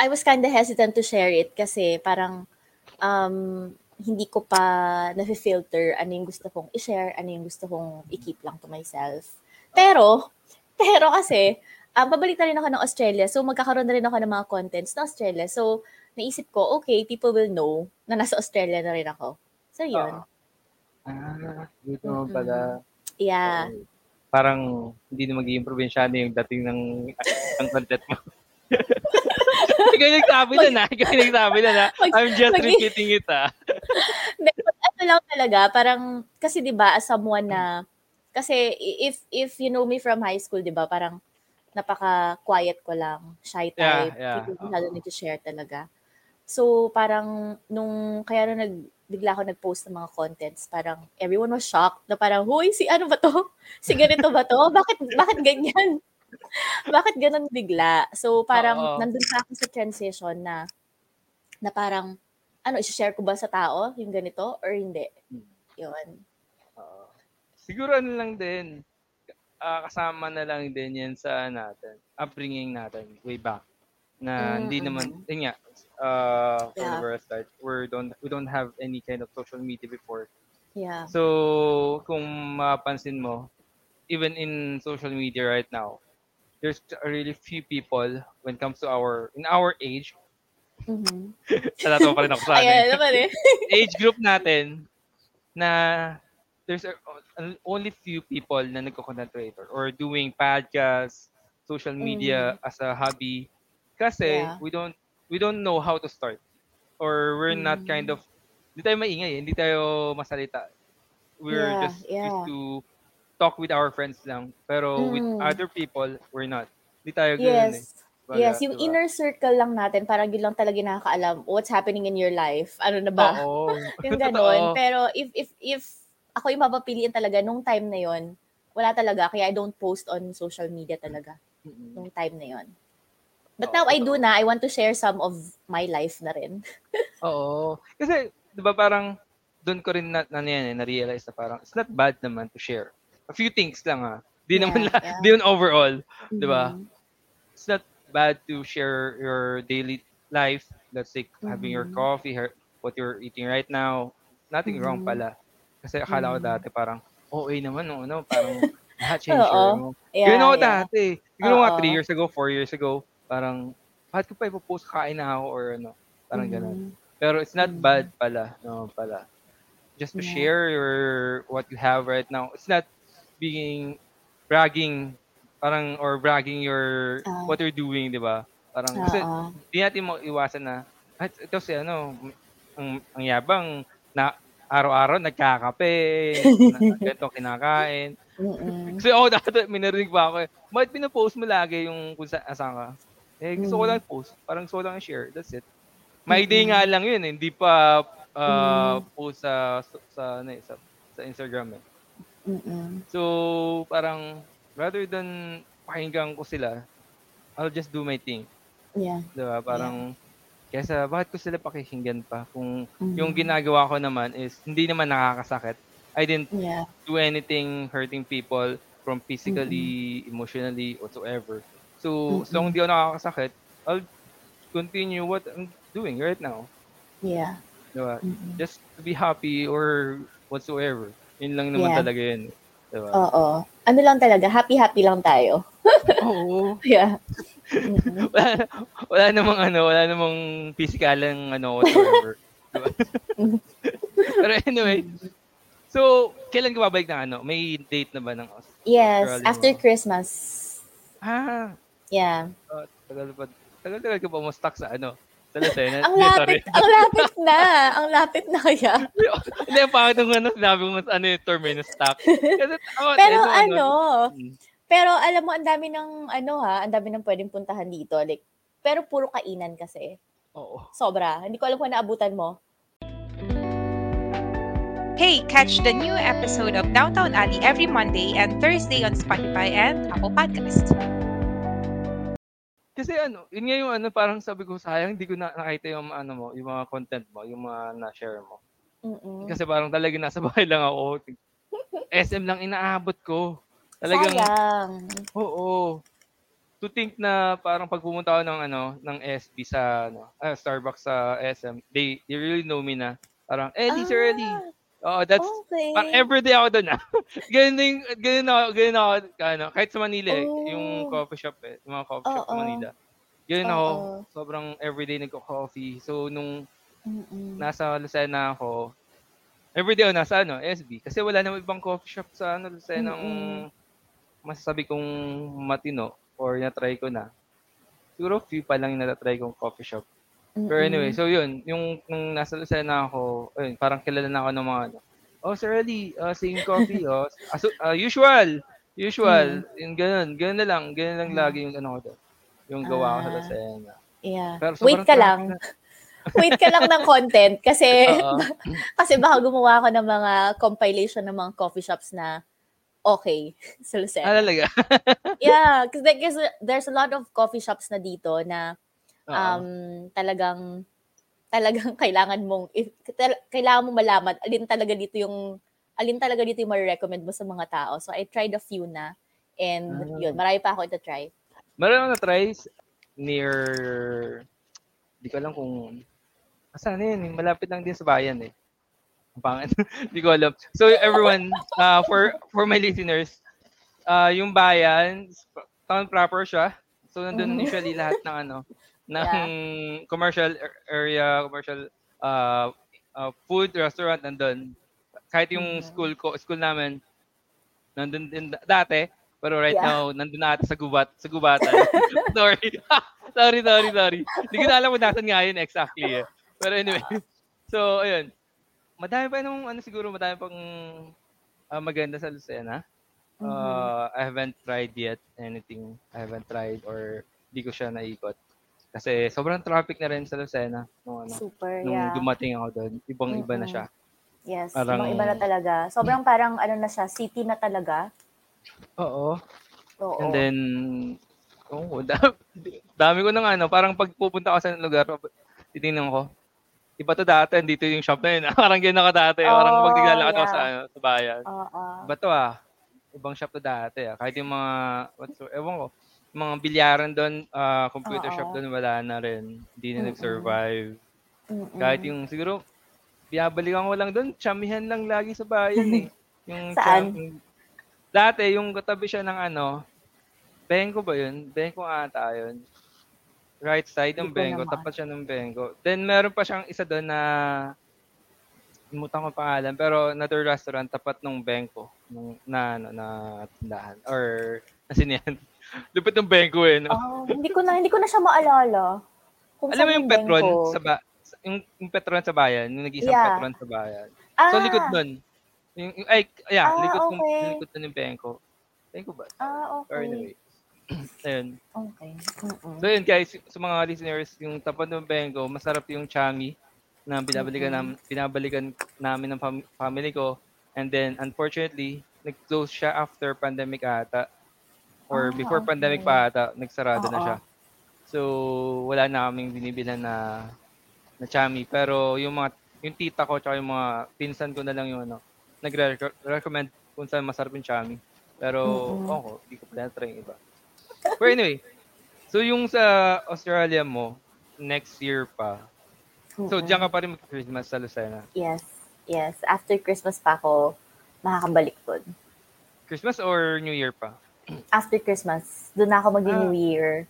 Speaker 3: I was kind of hesitant to share it kasi parang um, hindi ko pa na-filter ano yung gusto kong i-share, ano yung gusto kong i-keep lang to myself. Pero, pero kasi, um, pabalik na rin ako ng Australia, so magkakaroon na rin ako ng mga contents na Australia. So, naisip ko, okay, people will know na nasa Australia na rin ako. So, yun.
Speaker 2: Ah, dito
Speaker 3: Mm-mm.
Speaker 2: pala.
Speaker 3: Yeah.
Speaker 2: Parang hindi na magiging probinsyano yung dating ng, ng content mo. Ikaw yung nagsabi na na. Ikaw yung nagsabi na na.
Speaker 3: Mag-
Speaker 2: I'm just
Speaker 3: mag-
Speaker 2: repeating it ah.
Speaker 3: Hindi, ano lang talaga, parang, kasi di ba as someone na Kasi if if you know me from high school, 'di ba, parang napaka-quiet ko lang, shy
Speaker 2: Yeah,
Speaker 3: type,
Speaker 2: yeah,
Speaker 3: hindi ko
Speaker 2: oo.
Speaker 3: masyado nag-share talaga. So, parang nung kaya nung nag bigla ako nag-post ng mga contents, parang everyone was shocked na parang, "Hoy, si ano ba 'to? Si ganito ba 'to? Bakit bakit ganyan?" Bakit gano'n bigla? So, parang
Speaker 2: Oo.
Speaker 3: nandun pa ako sa transition na na parang, ano, i-she-share ko ba sa tao yung ganito or hindi? Yun.
Speaker 2: Oo. siguro ano lang din, ah, kasama na lang din yan sa natin, upbringing natin way back. Na
Speaker 3: Mm,
Speaker 2: hindi
Speaker 3: mhm.
Speaker 2: naman, yun nga, uh,
Speaker 3: Yeah.
Speaker 2: a start, we don't, we don't have any kind of social media before.
Speaker 3: Yeah.
Speaker 2: So, kung mapansin mo, even in social media right now, there's really few people when it comes to our, in our age,
Speaker 3: Mhm.
Speaker 2: natatawa pa rin ako sa ano,
Speaker 3: Ayan eh.
Speaker 2: age group natin na there's a, only few people na nagko-content creator or doing podcasts, social media as a hobby kasi
Speaker 3: Yeah.
Speaker 2: we don't we don't know how to start or we're not
Speaker 3: Mm.
Speaker 2: kind of hindi tayo maingay, eh, hindi tayo masalita. We're
Speaker 3: Yeah,
Speaker 2: just
Speaker 3: yeah.
Speaker 2: used to talk with our friends lang. Pero with
Speaker 3: Mm.
Speaker 2: other people, we're not. Hindi tayo ganun eh.
Speaker 3: Yes.
Speaker 2: Baga,
Speaker 3: Yes, yung
Speaker 2: diba?
Speaker 3: inner circle lang natin, parang yun lang talaga nakakaalam what's happening in your life. Ano na ba?
Speaker 2: Oo.
Speaker 3: yung ganon. Pero if if if ako yung mapapiliin talaga nung time na yon, wala talaga. Kaya I don't post on social media talaga
Speaker 2: Mm-mm.
Speaker 3: nung time na yon. But
Speaker 2: Oo,
Speaker 3: now I do na. I want to share some of my life na rin.
Speaker 2: Oo. Kasi, di ba parang, doon ko rin na, na, yan, eh, na-realize na parang, it's not bad naman to share. A few things lang ha. Di
Speaker 3: Yeah,
Speaker 2: naman,
Speaker 3: yeah.
Speaker 2: di yun overall. Di ba?
Speaker 3: Mhm.
Speaker 2: It's not bad to share your daily life. Let's say, having your
Speaker 3: Mhm.
Speaker 2: coffee, what you're eating right now. Nothing wrong
Speaker 3: Mhm.
Speaker 2: pala. Kasi akala ko
Speaker 3: Mhm.
Speaker 2: dati parang, okay naman, no, no, parang, lahat share mo.
Speaker 3: Yeah,
Speaker 2: Ganun ako
Speaker 3: yeah.
Speaker 2: dati. Siguro
Speaker 3: Oo.
Speaker 2: 3 years ago, 4 years ago, parang, bakit ko pa ipopost kain na ako or ano. Parang
Speaker 3: Mhm.
Speaker 2: ganun. Pero it's not
Speaker 3: Mhm.
Speaker 2: bad pala. No, pala. Just to
Speaker 3: Yeah.
Speaker 2: share your what you have right now. It's not being bragging parang or bragging your
Speaker 3: Ah.
Speaker 2: what you're doing, 'di ba? Parang kasi
Speaker 3: Oo.
Speaker 2: di natin mo iwasan na "Ay, ito si ano, ang, ang yabang na araw-araw nagkakape, na, ganito kinakain.
Speaker 3: Mm-mm.
Speaker 2: Kasi ako dati, may narinig pa ako eh, bakit pinapost mo lagi yung kung sa, asan ka? Eh, gusto ko
Speaker 3: Mm.
Speaker 2: lang post. Parang gusto ko lang i-share. That's it. May day nga lang yun eh. Hindi pa uh, post sa, sa, ano, eh, sa, sa Instagram eh.
Speaker 3: Mm-mm.
Speaker 2: So, parang, rather than pakinggan ko sila, I'll just do my thing.
Speaker 3: Yeah.
Speaker 2: Diba? Parang, kesa bakit ko sila pakikinggan pa? Kung
Speaker 3: Mhm.
Speaker 2: yung ginagawa ko naman is hindi naman nakakasakit. I didn't
Speaker 3: Yeah.
Speaker 2: do anything hurting people from physically, emotionally, whatsoever. So, as long
Speaker 3: Mm-mm.
Speaker 2: di ako nakakasakit, I'll continue what I'm doing right now.
Speaker 3: Yeah.
Speaker 2: Diba?
Speaker 3: Mm-mm.
Speaker 2: Just to be happy or whatsoever. Yun lang naman
Speaker 3: Yeah.
Speaker 2: talaga yun. Diba?
Speaker 3: Oo. Ano lang talaga, happy-happy lang tayo.
Speaker 2: Oo.
Speaker 3: Yeah. Mm-mm.
Speaker 2: wala, wala namang ano, wala namang physicaleng ano whatsoever. diba? Pero anyway, so, kailan ka babalik ng ano? May date na ba ng
Speaker 3: Yes, after
Speaker 2: mo.
Speaker 3: Christmas.
Speaker 2: Ah,
Speaker 3: Yeah.
Speaker 2: Oh, tagal pa. Tagal-tagal ka pa mo stuck sa ano? Sa Lucena?
Speaker 3: Ang lapit, ang lapit na. Ang lapit na kaya.
Speaker 2: Hindi, ang pangit nung ano, sinabi mo ano yung term na stuck. Kasi, oh,
Speaker 3: Pero
Speaker 2: ito,
Speaker 3: ano,
Speaker 2: Mm.
Speaker 3: pero alam mo, ang dami ng, ano ha, ang dami ng pwedeng puntahan dito. Like, pero puro kainan kasi.
Speaker 2: Oo.
Speaker 3: Sobra. Hindi ko alam kung naabutan mo.
Speaker 4: Hey, catch the new episode of Downtown Alley every Monday and Thursday on Spotify and Apple Podcasts.
Speaker 2: Kasi ano, yun nga yung ano, parang sabi ko, sayang, hindi ko na nakita yung ano mo, yung mga content mo, yung mga na-share mo.
Speaker 3: Mm-mm.
Speaker 2: Kasi parang talaga nasa bahay lang ako. SM lang inaabot ko. Talagang,
Speaker 3: Sayang.
Speaker 2: oo. To think na parang pag pumunta ako ng ano, ng SB sa ano, ah, Starbucks sa SM, they, they really know me na. Parang, Ellie, Sir Ellie. Oo, that's,
Speaker 3: okay.
Speaker 2: Parang everyday ako doon ah. ganun ganun ako, ganun ako, ano, kahit sa Manila eh, yung
Speaker 3: Oh.
Speaker 2: coffee shop eh, yung mga coffee shop sa. Manila. Ganun ako,
Speaker 3: Oo.
Speaker 2: sobrang everyday nagko-coffee. So, nung
Speaker 3: Mm-mm.
Speaker 2: nasa Lucena ako, everyday ako nasa ano, SB. Kasi wala namang ibang coffee shop sa ano, Lucena ang masasabi kong matino or na-try ko na. Siguro few pa lang yung na-try kong coffee shop. Pero anyway, so yun, yung nung nasa Lucena ako, ayun, parang kilala na ako ng mga ano, oh, Sir Ali, uh, same coffee, oh. Aso, uh, usual. Usual. Yung ganun. Ganun na lang. Ganun lang
Speaker 3: Hmm.
Speaker 2: lagi yung ano ko doon. Yung gawa ko sa
Speaker 3: Ah.
Speaker 2: Lucena.
Speaker 3: Yeah.
Speaker 2: Pero
Speaker 3: Wait
Speaker 2: sobrang
Speaker 3: ka
Speaker 2: traffic
Speaker 3: lang.
Speaker 2: na.
Speaker 3: Wait ka lang ng content kasi
Speaker 2: Oo.
Speaker 3: kasi baka gumawa ako ng mga compilation ng mga coffee shops na okay sa
Speaker 2: Ah,
Speaker 3: Lucena.
Speaker 2: talaga?
Speaker 3: yeah, because there's a lot of coffee shops na dito na
Speaker 2: Oo.
Speaker 3: um talagang talagang kailangan mong kailangan mong malaman alin talaga dito yung alin talaga dito yung ma-recommend mo sa mga tao. So I tried a few na and
Speaker 2: Ah.
Speaker 3: yun, marami pa ako ito-try.
Speaker 2: Meron ako na-try s- near, di ko alam kung, asan yun, malapit lang din sa bayan eh. Ang pangit. Di ko alam. So everyone, uh, for for my listeners, uh, yung bayan, town proper siya. So nandun
Speaker 3: Mhm.
Speaker 2: usually lahat ng ano, ng commercial ar- area, commercial uh, uh, food, restaurant nandun. Kahit yung
Speaker 3: Mhm.
Speaker 2: school ko, school namin, nandun din da- dati, pero right
Speaker 3: Yeah.
Speaker 2: now, nandun na ata sa gubat, sa gubatan. sorry. sorry, sorry, sorry. Hindi ko na alam kung nasan nga yun exactly eh. Pero anyway. So, ayun. Madami pa nung, ano siguro, madami pang ah, maganda sa Lucena.
Speaker 3: Mhm.
Speaker 2: Uh, I haven't tried yet anything. I haven't tried or di ko siya naikot. Kasi sobrang traffic na rin sa Lucena nung, ano,
Speaker 3: Super,
Speaker 2: nung
Speaker 3: yeah.
Speaker 2: dumating ako doon. Ibang-iba na
Speaker 3: Mm-mm.
Speaker 2: siya.
Speaker 3: Yes,
Speaker 2: Parang-
Speaker 3: ibang iba na talaga. Sobrang parang ano na siya, city na talaga.
Speaker 2: Oo.
Speaker 3: Oo.
Speaker 2: And then, oh, dami, dami ko nang ano, parang pag pupunta ako sa lugar, titingnan ko, iba to dati, dito yung shop na yun. parang ganyan ka dati. parang
Speaker 3: Oh,
Speaker 2: pag naglalakad ako
Speaker 3: yeah.
Speaker 2: sa, ano, sa bayan.
Speaker 3: Oo.
Speaker 2: Iba to ah. Ibang shop to dati ah. Kahit yung mga, what's, ewan ko, mga bilyaran doon, ah, computer
Speaker 3: Oo.
Speaker 2: shop doon, wala na rin. Hindi na
Speaker 3: Mm-mm.
Speaker 2: nag-survive.
Speaker 3: Mm-mm.
Speaker 2: Kahit yung, siguro, binabalikan ko lang doon, chamihan lang lagi sa bayan eh. Yung
Speaker 3: Saan?
Speaker 2: cham- dati, yung katabi siya ng ano, Bengo ba yun? Bengo ata yun. Right side ng
Speaker 3: Hindi ko
Speaker 2: Bengo,
Speaker 3: naman.
Speaker 2: tapat siya ng Bengo. Then meron pa siyang isa doon na Imutan ko pangalan, pero another restaurant tapat ng Benko, nung na ano na tindahan or na sinihan. Lupit ng Benko eh, no?
Speaker 3: Oh, hindi ko na hindi ko na siya maalala. Kung
Speaker 2: Alam mo yung Petron
Speaker 3: Bengko.
Speaker 2: sa ba yung, yung Petron sa bayan, yung nag-iisang
Speaker 3: Yeah.
Speaker 2: Petron sa bayan.
Speaker 3: ah,
Speaker 2: So likod nun. Yung, yung ay, yeah,
Speaker 3: Ah,
Speaker 2: likod
Speaker 3: okay.
Speaker 2: likod nun yung Benko. Benko ba?
Speaker 3: Ah,
Speaker 2: Or
Speaker 3: okay.
Speaker 2: anyway. Ayun.
Speaker 3: Okay. Mm-mm.
Speaker 2: So yun guys, sa mga listeners, yung tapat ng Bengo, masarap yung chami na binabalikan
Speaker 3: Mm-mm.
Speaker 2: nam, binabalikan namin ng fam- family ko. And then unfortunately, nag-close siya after pandemic ata. Or
Speaker 3: Ah,
Speaker 2: before
Speaker 3: okay.
Speaker 2: pandemic pa ata, nagsarado na
Speaker 3: Oo.
Speaker 2: siya. So wala na kaming binibilan na na chami. Pero yung mga yung tita ko tsaka yung mga pinsan ko na lang yung ano, nagre-recommend kung saan masarap yung chami. Pero
Speaker 3: Mm-mm.
Speaker 2: ako, hindi ko pa na-try yung iba. But anyway, so yung sa Australia mo, next year pa. So
Speaker 3: Mm-mm.
Speaker 2: diyan ka pa rin mag-Christmas sa Lucena.
Speaker 3: Yes. Yes. After Christmas pa ako makakabalik doon.
Speaker 2: Christmas or New Year pa?
Speaker 3: After Christmas, doon na ako
Speaker 2: Ah.
Speaker 3: mag-New Year.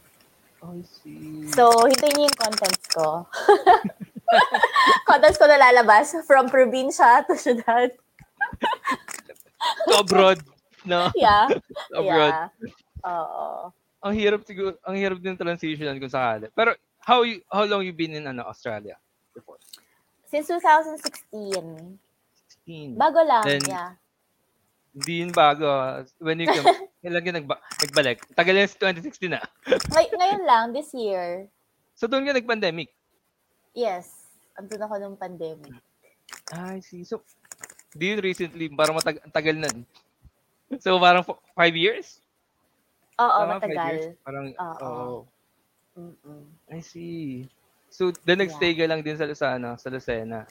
Speaker 2: Oh, I see.
Speaker 3: So, hintayin niyo yung contents ko. contents ko na lalabas from probinsya to syudad.
Speaker 2: So, abroad. No?
Speaker 3: Yeah.
Speaker 2: Abroad.
Speaker 3: Yeah. Oo.
Speaker 2: Ang hirap siguro, ang hirap din transition kung sakali. Pero how you, how long you been in ano Australia before?
Speaker 3: Since 2016.
Speaker 2: 16.
Speaker 3: Bago lang,
Speaker 2: Then,
Speaker 3: yeah.
Speaker 2: Hindi yun bago. ah. When you come, kailan ka nagba, nagbalik? Tagal yan sa 2016 na.
Speaker 3: Ngay- ngayon lang, this year,
Speaker 2: So doon ka nag-pandemic.
Speaker 3: yes, andun ako nung pandemic.
Speaker 2: I see. So, di yun recently, parang matag tagal na. So, parang fo- five years?
Speaker 3: Oo,
Speaker 2: Tama, five years?
Speaker 3: matagal.
Speaker 2: Parang,
Speaker 3: Oo. Mm-mm.
Speaker 2: I see. So, the next stay ka lang din sa Lucena, sa Lucena.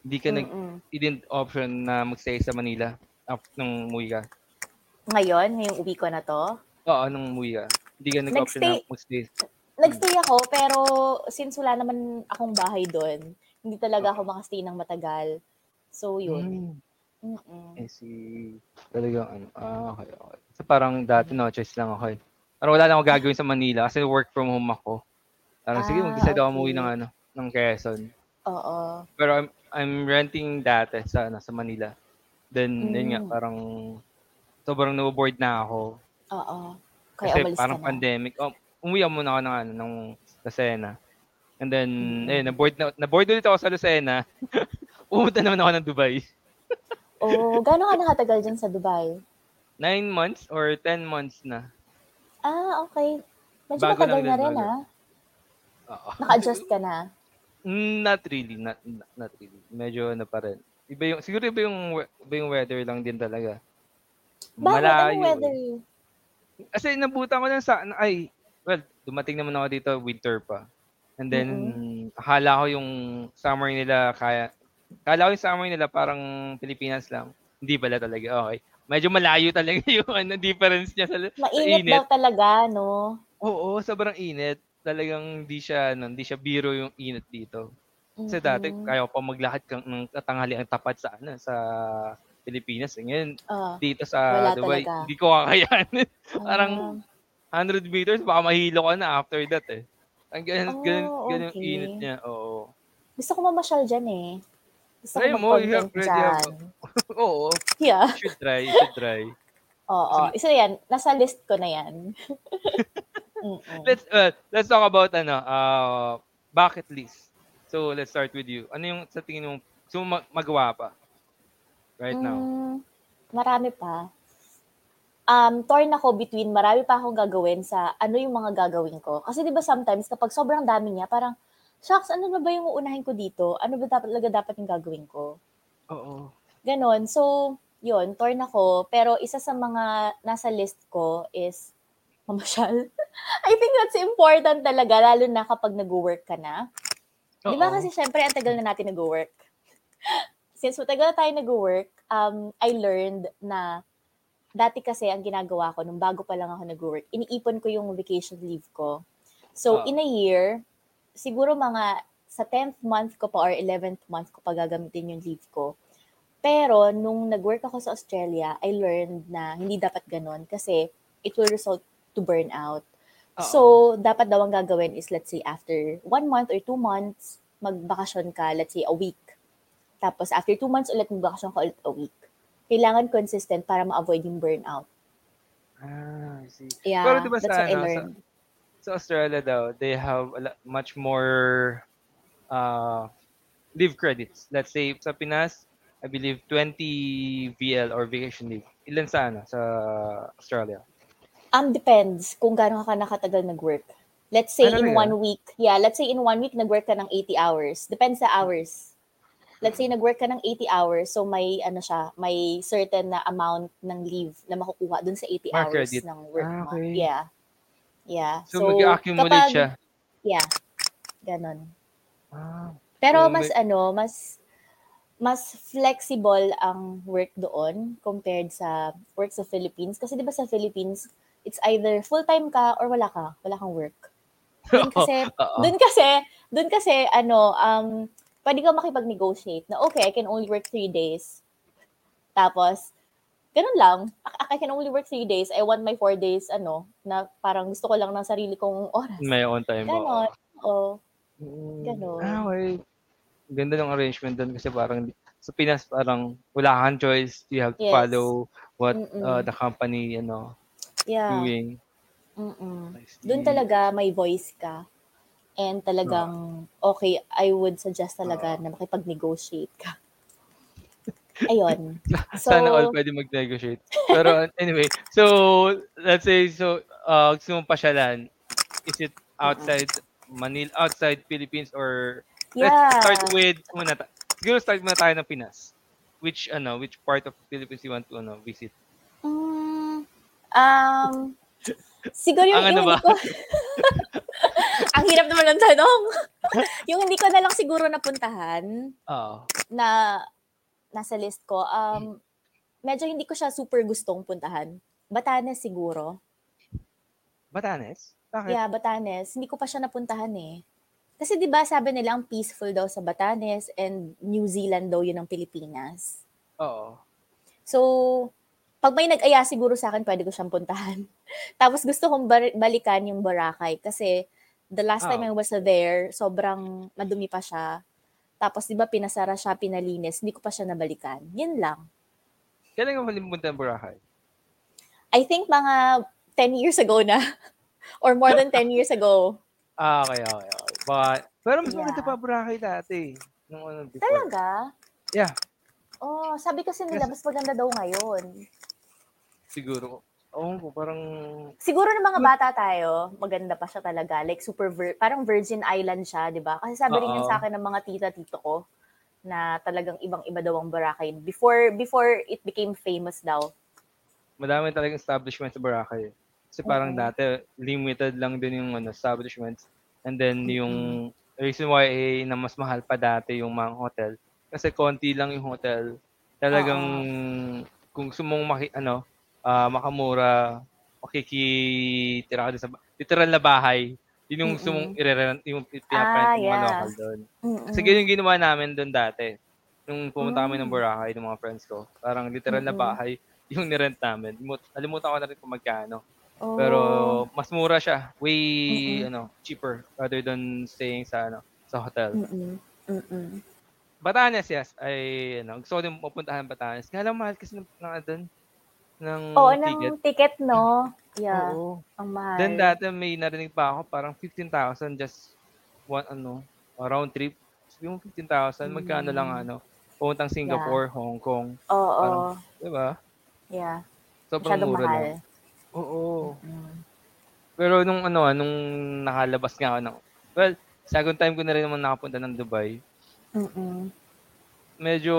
Speaker 2: Hindi ka nag,
Speaker 3: Mm-mm.
Speaker 2: i-didn't option na magstay sa Manila after nung umuwi ka.
Speaker 3: Ngayon, yung uwi ko na to,
Speaker 2: Oo, nung umuwi ka. Hindi ka nag-option na
Speaker 3: Nagstay-
Speaker 2: magstay.
Speaker 3: nagstay ako, pero since wala naman akong bahay doon, hindi talaga ako makastay ng matagal. So, yun.
Speaker 2: Mm,
Speaker 3: Mm-mm.
Speaker 2: I see. Talagang ano. Ah, okay, okay. So, parang dati no choice lang ako. eh. Parang wala lang ako gagawin sa Manila kasi work from home ako. Parang sige,
Speaker 3: Ah,
Speaker 2: mag-decide ako
Speaker 3: okay.
Speaker 2: umuwi ng ano, ng Quezon.
Speaker 3: Oo.
Speaker 2: Pero I'm, I'm renting dati sa, ano, sa Manila. Then, yun nga,
Speaker 3: Mm.
Speaker 2: parang sobrang na-bored na ako.
Speaker 3: Oo. Kaya
Speaker 2: Kasi
Speaker 3: umalis
Speaker 2: parang
Speaker 3: ka na.
Speaker 2: pandemic. Oh, umuwi muna ako ng, ano, ng Lucena. And then,
Speaker 3: Mm.
Speaker 2: eh, na-bored, na, na-bored ulit ako sa Lucena. Pumunta naman ako ng Dubai.
Speaker 3: Oh, gaano ka nakatagal dyan sa Dubai?
Speaker 2: Nine months or 10 months na.
Speaker 3: Ah, okay. Medyo
Speaker 2: Bago
Speaker 3: matagal na rin,
Speaker 2: bago.
Speaker 3: ah.
Speaker 2: Oo.
Speaker 3: Naka-adjust ka na.
Speaker 2: Mm, Not really, not, not, not really. Medyo ano pa rin. Iba yung, siguro iba yung, iba yung weather lang din talaga.
Speaker 3: Bakit?
Speaker 2: Malayo
Speaker 3: Anong weather?
Speaker 2: eh. Kasi nabutan ko lang sa, ay, well, dumating naman ako dito, winter pa. And then, akala ko yung summer nila, kaya, akala ko yung summer nila parang Pilipinas lang. Hindi pala talaga, okay. Medyo malayo talaga yung ano, difference niya sa, sa
Speaker 3: Mainit
Speaker 2: init.
Speaker 3: daw talaga, no?
Speaker 2: Oo, sobrang init. Talagang hindi siya, ano, hindi siya biro yung init dito. Kasi dati,
Speaker 3: Mhm.
Speaker 2: kaya pa maglakad kang, ng katanghali ang tapat sa, ano, sa Pilipinas. Eh, Ngayon,
Speaker 3: Ah,
Speaker 2: dito sa Dubai,
Speaker 3: talaga.
Speaker 2: hindi ko kakayanin. Parang
Speaker 3: ah.
Speaker 2: 100 meters, baka mahilo ka na after that eh. Ang ganun,
Speaker 3: Oh,
Speaker 2: ganun, ganun yung
Speaker 3: okay.
Speaker 2: init niya. Oo.
Speaker 3: gusto ko mamasyal dyan eh. Gusto
Speaker 2: Try
Speaker 3: ko
Speaker 2: mo, you have
Speaker 3: dyan.
Speaker 2: have- Oo.
Speaker 3: Yeah.
Speaker 2: You should try, you should try.
Speaker 3: Oo. Isa yan. Nasa list ko na yan. Mm-mm.
Speaker 2: Let's uh, let's talk about ano, uh, bucket list. So, let's start with you. Ano yung sa tingin mo, gusto mo ma- magawa pa? Right now.
Speaker 3: Mm, marami pa. Um, torn ako between marami pa akong gagawin sa ano yung mga gagawin ko. Kasi di ba sometimes kapag sobrang dami niya, parang, shucks, ano na ba yung uunahin ko dito? Ano ba dapat, talaga dapat yung gagawin ko?
Speaker 2: Oo.
Speaker 3: Ganon. So, yun, torn ako. Pero isa sa mga nasa list ko is mamasyal. I think that's important talaga, lalo na kapag nag-work ka na. Di ba kasi syempre, ang tagal na natin nag-work. Since matagal na tayo nag-work, um, I learned na dati kasi ang ginagawa ko, nung bago pa lang ako nag-work, iniipon ko yung vacation leave ko. So,
Speaker 2: Ah.
Speaker 3: in a year, siguro mga sa 10th month ko pa or 11th month ko pa gagamitin yung leave ko. Pero, nung nag-work ako sa Australia, I learned na hindi dapat ganon kasi it will result to burnout.
Speaker 2: Oo.
Speaker 3: So, dapat daw ang gagawin is, let's say, after one month or two months, magbakasyon ka, let's say, a week. Tapos, after two months, ulit magbakasyon ka ulit a week. Kailangan consistent para ma-avoid yung burnout.
Speaker 2: Ah, I see.
Speaker 3: Yeah,
Speaker 2: Pero di ba
Speaker 3: that's
Speaker 2: sa,
Speaker 3: what I
Speaker 2: ano, sa,
Speaker 3: learned.
Speaker 2: sa Australia daw, they have a lot, much more uh, leave credits. Let's say sa Pinas, I believe 20 VL or vacation leave. Ilan sa ano sa Australia?
Speaker 3: Um, depends kung gaano ka nakatagal nag-work. Let's say
Speaker 2: Ah,
Speaker 3: in
Speaker 2: talaga?
Speaker 3: one week, yeah, let's say in one week nag-work ka ng 80 hours. Depends sa hours. Let's say nag-work ka ng 80 hours, so may ano siya, may certain na amount ng leave na makukuha dun sa 80
Speaker 2: More
Speaker 3: hours
Speaker 2: credit.
Speaker 3: ng work
Speaker 2: Ah,
Speaker 3: mo.
Speaker 2: okay.
Speaker 3: Yeah. Yeah.
Speaker 2: So, mag-accumulate
Speaker 3: kapag-
Speaker 2: siya.
Speaker 3: Yeah. Ganon.
Speaker 2: Ah,
Speaker 3: Pero
Speaker 2: So,
Speaker 3: mas
Speaker 2: may-
Speaker 3: ano, mas mas flexible ang work doon compared sa work sa Philippines. Kasi di ba sa Philippines, it's either full-time ka or wala ka. Wala kang work. Doon kasi,
Speaker 2: Oo.
Speaker 3: doon kasi, doon kasi, ano, um, pwede ka makipag-negotiate na, okay, I can only work three days. Tapos, ganun lang. I, I can only work three days. I want my four days, ano, na parang gusto ko lang ng sarili kong oras.
Speaker 2: may on time.
Speaker 3: Ganon. Oo. Ganon.
Speaker 2: Ah, okay. Ganda ng arrangement doon kasi parang sa Pinas parang wala kang choice. You have to
Speaker 3: Yes.
Speaker 2: follow what
Speaker 3: Mm-mm.
Speaker 2: uh, the company, you know,
Speaker 3: Yeah.
Speaker 2: doing.
Speaker 3: Mm-mm. Doon talaga may voice ka. And talagang, okay, I would suggest talaga na makipag-negotiate ka. Ayun. So,
Speaker 2: Sana all pwede mag-negotiate. Pero anyway, so let's say so uh gusto mong pasyalan, is it outside Manila, outside Philippines or
Speaker 3: yeah.
Speaker 2: let's start with muna ta- siguro start muna tayo ng Pinas. Which ano, which part of Philippines you want to ano, visit?
Speaker 3: Mm, um, siguro yung,
Speaker 2: Ang ano
Speaker 3: yung
Speaker 2: ba?
Speaker 3: hindi ko, ang hirap naman ng tanong. yung hindi ko na lang siguro napuntahan,
Speaker 2: Oo.
Speaker 3: na nasa list ko, um, medyo hindi ko siya super gustong puntahan. Batanes siguro.
Speaker 2: Batanes? Bakit?
Speaker 3: Yeah, Batanes. Hindi ko pa siya napuntahan eh. Kasi 'di ba sabi nila ang peaceful daw sa Batanes and New Zealand daw 'yun ng Pilipinas.
Speaker 2: Oo.
Speaker 3: So, pag may nag-aya siguro sa akin, pwede ko siyang puntahan. Tapos gusto kong bar- balikan yung Boracay kasi the last time I
Speaker 2: Oh.
Speaker 3: was there, sobrang madumi pa siya. Tapos 'di ba pinasara siya, pinalinis, hindi ko pa siya nabalikan. Yun lang.
Speaker 2: Kailan ka mali pumunta ng Boracay?
Speaker 3: I think mga 10 years ago na or more than 10 years ago.
Speaker 2: Ah, okay, okay, okay. Baka, pero mas maganda
Speaker 3: Yeah.
Speaker 2: pa Boracay dati. Nung ano before.
Speaker 3: Talaga?
Speaker 2: Yeah.
Speaker 3: Oh, sabi kasi nila, mas maganda daw ngayon.
Speaker 2: Siguro. Oo ko, parang...
Speaker 3: Siguro ng mga bata tayo, maganda pa siya talaga. Like, super, vir- parang Virgin Island siya, di ba? Kasi sabi rin yan
Speaker 2: Oo.
Speaker 3: sa akin ng mga tita-tito ko, na talagang ibang-iba daw ang Boracay. Before, before it became famous daw.
Speaker 2: madami talagang establishment sa Boracay. Kasi parang
Speaker 3: Oo.
Speaker 2: dati, limited lang din yung ano, establishments. And then yung reason why eh, na mas mahal pa dati yung mga hotel. Kasi konti lang yung hotel. Talagang kung gusto mong maki, ano, ah, makamura, makikitira ka dun sa literal na bahay. Yun yung gusto mong i-rent, yung
Speaker 3: Ah,
Speaker 2: pinaprent yung mga local doon.
Speaker 3: Mm-mm.
Speaker 2: Kasi yung ginawa namin doon dati. Nung pumunta kami ng
Speaker 3: Mm.
Speaker 2: Boracay ng mga friends ko. Parang literal na
Speaker 3: Mm-mm.
Speaker 2: bahay yung nirent namin. Limut- Alimutan ko na rin kung magkano.
Speaker 3: Oh.
Speaker 2: Pero mas mura siya. Way,
Speaker 3: Mm-mm.
Speaker 2: ano, cheaper rather than staying sa, ano, sa hotel.
Speaker 3: Mm-mm. Mm-mm.
Speaker 2: Batanes, yes. Ay, ano, gusto ko din mapuntahan ng Batanes. Kaya lang mahal kasi ng, ng, doon, ng
Speaker 3: Oo,
Speaker 2: ticket.
Speaker 3: ng ticket, no? Yeah,
Speaker 2: Oo.
Speaker 3: ang mahal.
Speaker 2: Then dati may narinig pa ako, parang 15,000 just one, ano, round trip. Sabi mo 15,000, magkano lang,
Speaker 3: Mm.
Speaker 2: ano, puntang Singapore, Hong Kong.
Speaker 3: Oo,
Speaker 2: parang- Di ba?
Speaker 3: yeah.
Speaker 2: Sobrang
Speaker 3: Masyadong
Speaker 2: mura
Speaker 3: mahal.
Speaker 2: lang. Oo.
Speaker 3: Mm.
Speaker 2: Pero nung ano, ah, nung nakalabas nga ako ng, well, second time ko na rin naman nakapunta ng Dubai.
Speaker 3: Mm-mm.
Speaker 2: Medyo,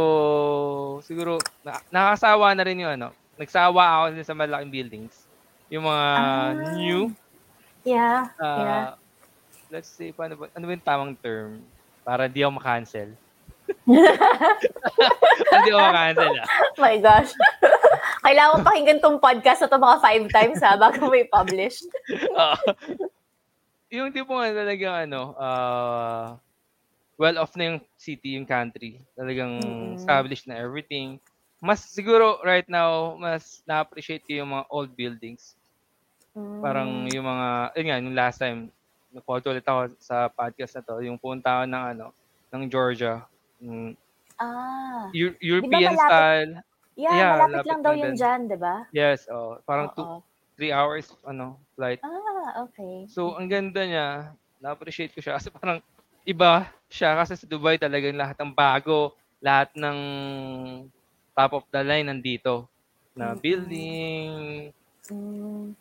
Speaker 2: siguro, na, nakakasawa na rin yung ano, nagsawa ako sa malaking buildings. Yung mga
Speaker 3: Ah.
Speaker 2: new,
Speaker 3: Yeah,
Speaker 2: ah,
Speaker 3: yeah.
Speaker 2: let's say, paano ba, ano ba yung tamang term? Para di ako makancel. Hindi ako makancel ah.
Speaker 3: My gosh. Kailangan pakinggan tong podcast na to mga five times ha, bago mo i-publish.
Speaker 2: Oo. yung tipo nga talagang ano, ah, well off na yung city, yung country. Talagang
Speaker 3: Mm-mm.
Speaker 2: established na everything. Mas siguro right now, mas na-appreciate ko yung mga old buildings. Parang
Speaker 3: Mm.
Speaker 2: yung mga, yun nga, yung last time, nag-photo ulit ako sa podcast na to, yung punta ng ano, ng Georgia. Yung
Speaker 3: Ah.
Speaker 2: Eu- European
Speaker 3: malapit?
Speaker 2: style.
Speaker 3: Yeah,
Speaker 2: Yeah,
Speaker 3: malapit
Speaker 2: lapit
Speaker 3: lang daw yun dyan, di ba?
Speaker 2: Yes, oh, parang two,
Speaker 3: Oo.
Speaker 2: three hours ano, flight.
Speaker 3: Ah, okay.
Speaker 2: So, ang ganda niya, na-appreciate ko siya kasi parang iba siya kasi sa Dubai talagang lahat ng bago, lahat ng top of the line nandito. Na
Speaker 3: Mm-mm.
Speaker 2: building,
Speaker 3: Mm.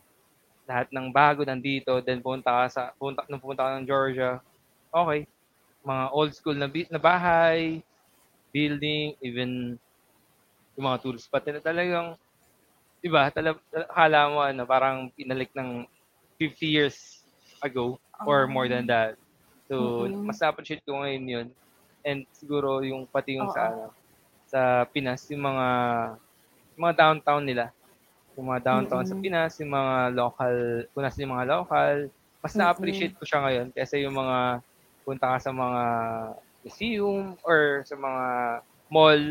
Speaker 2: lahat ng bago nandito. Then punta ka sa, punta, nung punta ka ng Georgia, okay. Mga old school na, na bahay, building, even yung mga tourist spot na talagang iba, tala, akala mo ano, parang pinalik ng 50 years ago or more than that. So,
Speaker 3: Mm-mm.
Speaker 2: mas appreciate ko ngayon yun. And siguro yung pati yung sa
Speaker 3: Oo.
Speaker 2: ano, sa Pinas, yung mga yung mga downtown nila. Yung mga downtown sa
Speaker 3: Mm-mm.
Speaker 2: Pinas, yung mga local, kung nasa yung mga local, mas
Speaker 3: Mm-mm.
Speaker 2: na-appreciate ko siya ngayon kasi yung mga punta ka sa mga museum or sa mga mall.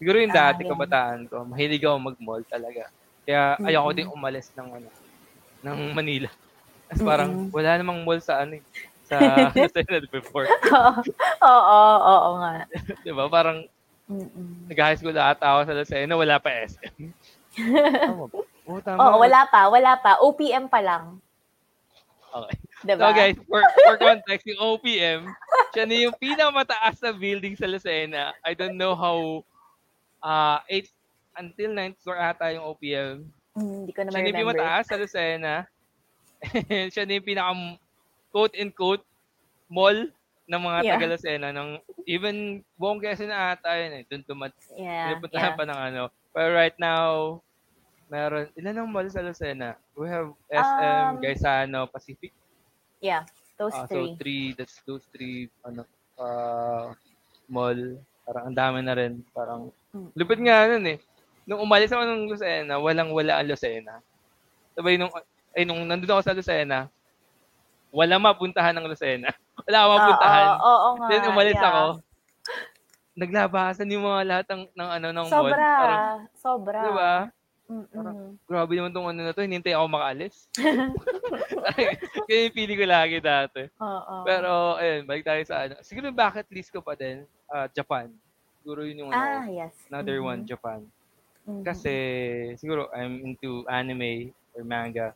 Speaker 2: Siguro yung
Speaker 3: Ah,
Speaker 2: dati
Speaker 3: yeah.
Speaker 2: kabataan ko, mahilig ako mag-mall talaga. Kaya ayoko
Speaker 3: Mm-mm.
Speaker 2: din umalis ng ano, ng Manila. Kasi parang
Speaker 3: Mm-mm.
Speaker 2: wala namang mall sa ano eh, sa Lucena before.
Speaker 3: oo, oo nga.
Speaker 2: 'Di ba? Parang
Speaker 3: Mm-mm.
Speaker 2: nag-high school ata ako sa Lucena, wala pa SM. Oo, tama.
Speaker 3: Oo, wala pa, wala pa. OPM pa lang.
Speaker 2: Okay.
Speaker 3: Diba?
Speaker 2: So guys, for, for context, yung OPM, siya na yung pinakamataas na building sa Lucena. I don't know how uh, 8 until 9th floor ata yung OPM.
Speaker 3: Hmm, Hindi ko na
Speaker 2: Siya na yung
Speaker 3: remember.
Speaker 2: pinakamataas sa Lucena. siya na yung pinaka quote-in-quote mall ng mga
Speaker 3: Yeah.
Speaker 2: taga Lucena. Ng, even buong Quezon na ata yun eh. Doon tumat
Speaker 3: Yeah,
Speaker 2: Pinupuntahan
Speaker 3: yeah.
Speaker 2: pa ng ano. Pero right now, meron, ilan ang mall sa Lucena? We have SM,
Speaker 3: Um,
Speaker 2: Gaisano, Pacific.
Speaker 3: Yeah, those
Speaker 2: Ah,
Speaker 3: three.
Speaker 2: So three, that's those three, ano, uh, mall. Parang ang dami na rin. Parang,
Speaker 3: Mm.
Speaker 2: lupit nga nun eh. Nung umalis ako ng Lucena, walang-wala ang Lucena. Sabay nung, ay nung nandun ako sa Lucena, wala mapuntahan ng Lucena. Wala akong mapuntahan.
Speaker 3: Oo, oo, oo nga.
Speaker 2: Then umalis
Speaker 3: yeah.
Speaker 2: ako, naglabasan yung mga lahat ng, ng ano ng.
Speaker 3: Sobra,
Speaker 2: Parang,
Speaker 3: sobra.
Speaker 2: di ba?
Speaker 3: Mm-mm.
Speaker 2: Grabe naman tong ano na to, hinintay ako makaalis. Kaya yung pili ko lagi dati.
Speaker 3: Oo.
Speaker 2: Pero, ayun, balik tayo sa ano. Siguro yung bucket list ko pa din, ah, Japan. Siguro yun yung
Speaker 3: ah,
Speaker 2: ano,
Speaker 3: yes.
Speaker 2: another
Speaker 3: Mhm.
Speaker 2: one, Japan.
Speaker 3: Mhm.
Speaker 2: Kasi, siguro, I'm into anime or manga.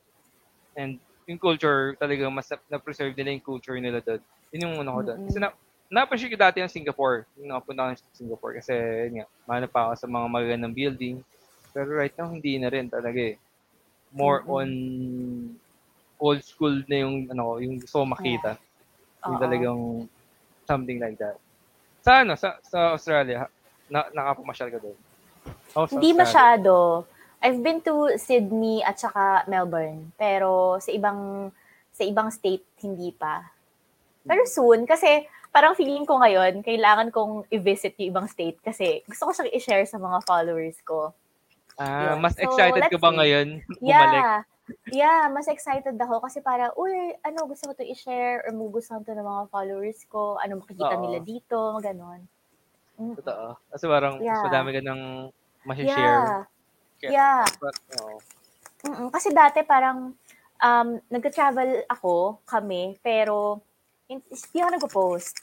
Speaker 2: And yung culture, talaga mas na- na-preserve nila yung culture nila doon. Yun yung ano ko doon. Kasi na, na-appreciate ko dati yung Singapore. Yung nakapunta ako sa Singapore kasi yun nga, mana pa ako sa mga magagandang building. Pero right now, hindi na rin talaga eh. More
Speaker 3: Mm-mm.
Speaker 2: on old school na yung ano ko, yung gusto ko makita. Yung
Speaker 3: Oo.
Speaker 2: talagang something like that. Sa ano, sa, sa Australia, na, nakapumasyal ka doon? Oh,
Speaker 3: Hindi
Speaker 2: Australia.
Speaker 3: masyado. I've been to Sydney at saka Melbourne. Pero sa ibang sa ibang state, hindi pa. Pero soon, kasi parang feeling ko ngayon, kailangan kong i-visit yung ibang state kasi gusto ko siyang i-share sa mga followers ko.
Speaker 2: Ah,
Speaker 3: Yun.
Speaker 2: mas
Speaker 3: So,
Speaker 2: excited ka ba
Speaker 3: see.
Speaker 2: ngayon bumalik?
Speaker 3: Yeah. Yeah, mas excited ako kasi para, uy, ano, gusto ko to i-share or magugustuhan to ng mga followers ko, ano makikita
Speaker 2: Oo.
Speaker 3: nila dito, ganon. Mm.
Speaker 2: Totoo. Kasi parang mas
Speaker 3: Yeah.
Speaker 2: madami ka nang share
Speaker 3: Yeah.
Speaker 2: Kaya-
Speaker 3: Yeah.
Speaker 2: But, oo.
Speaker 3: Mm, kasi dati parang um, nag-travel ako, kami, pero hin- hindi ako nag-post.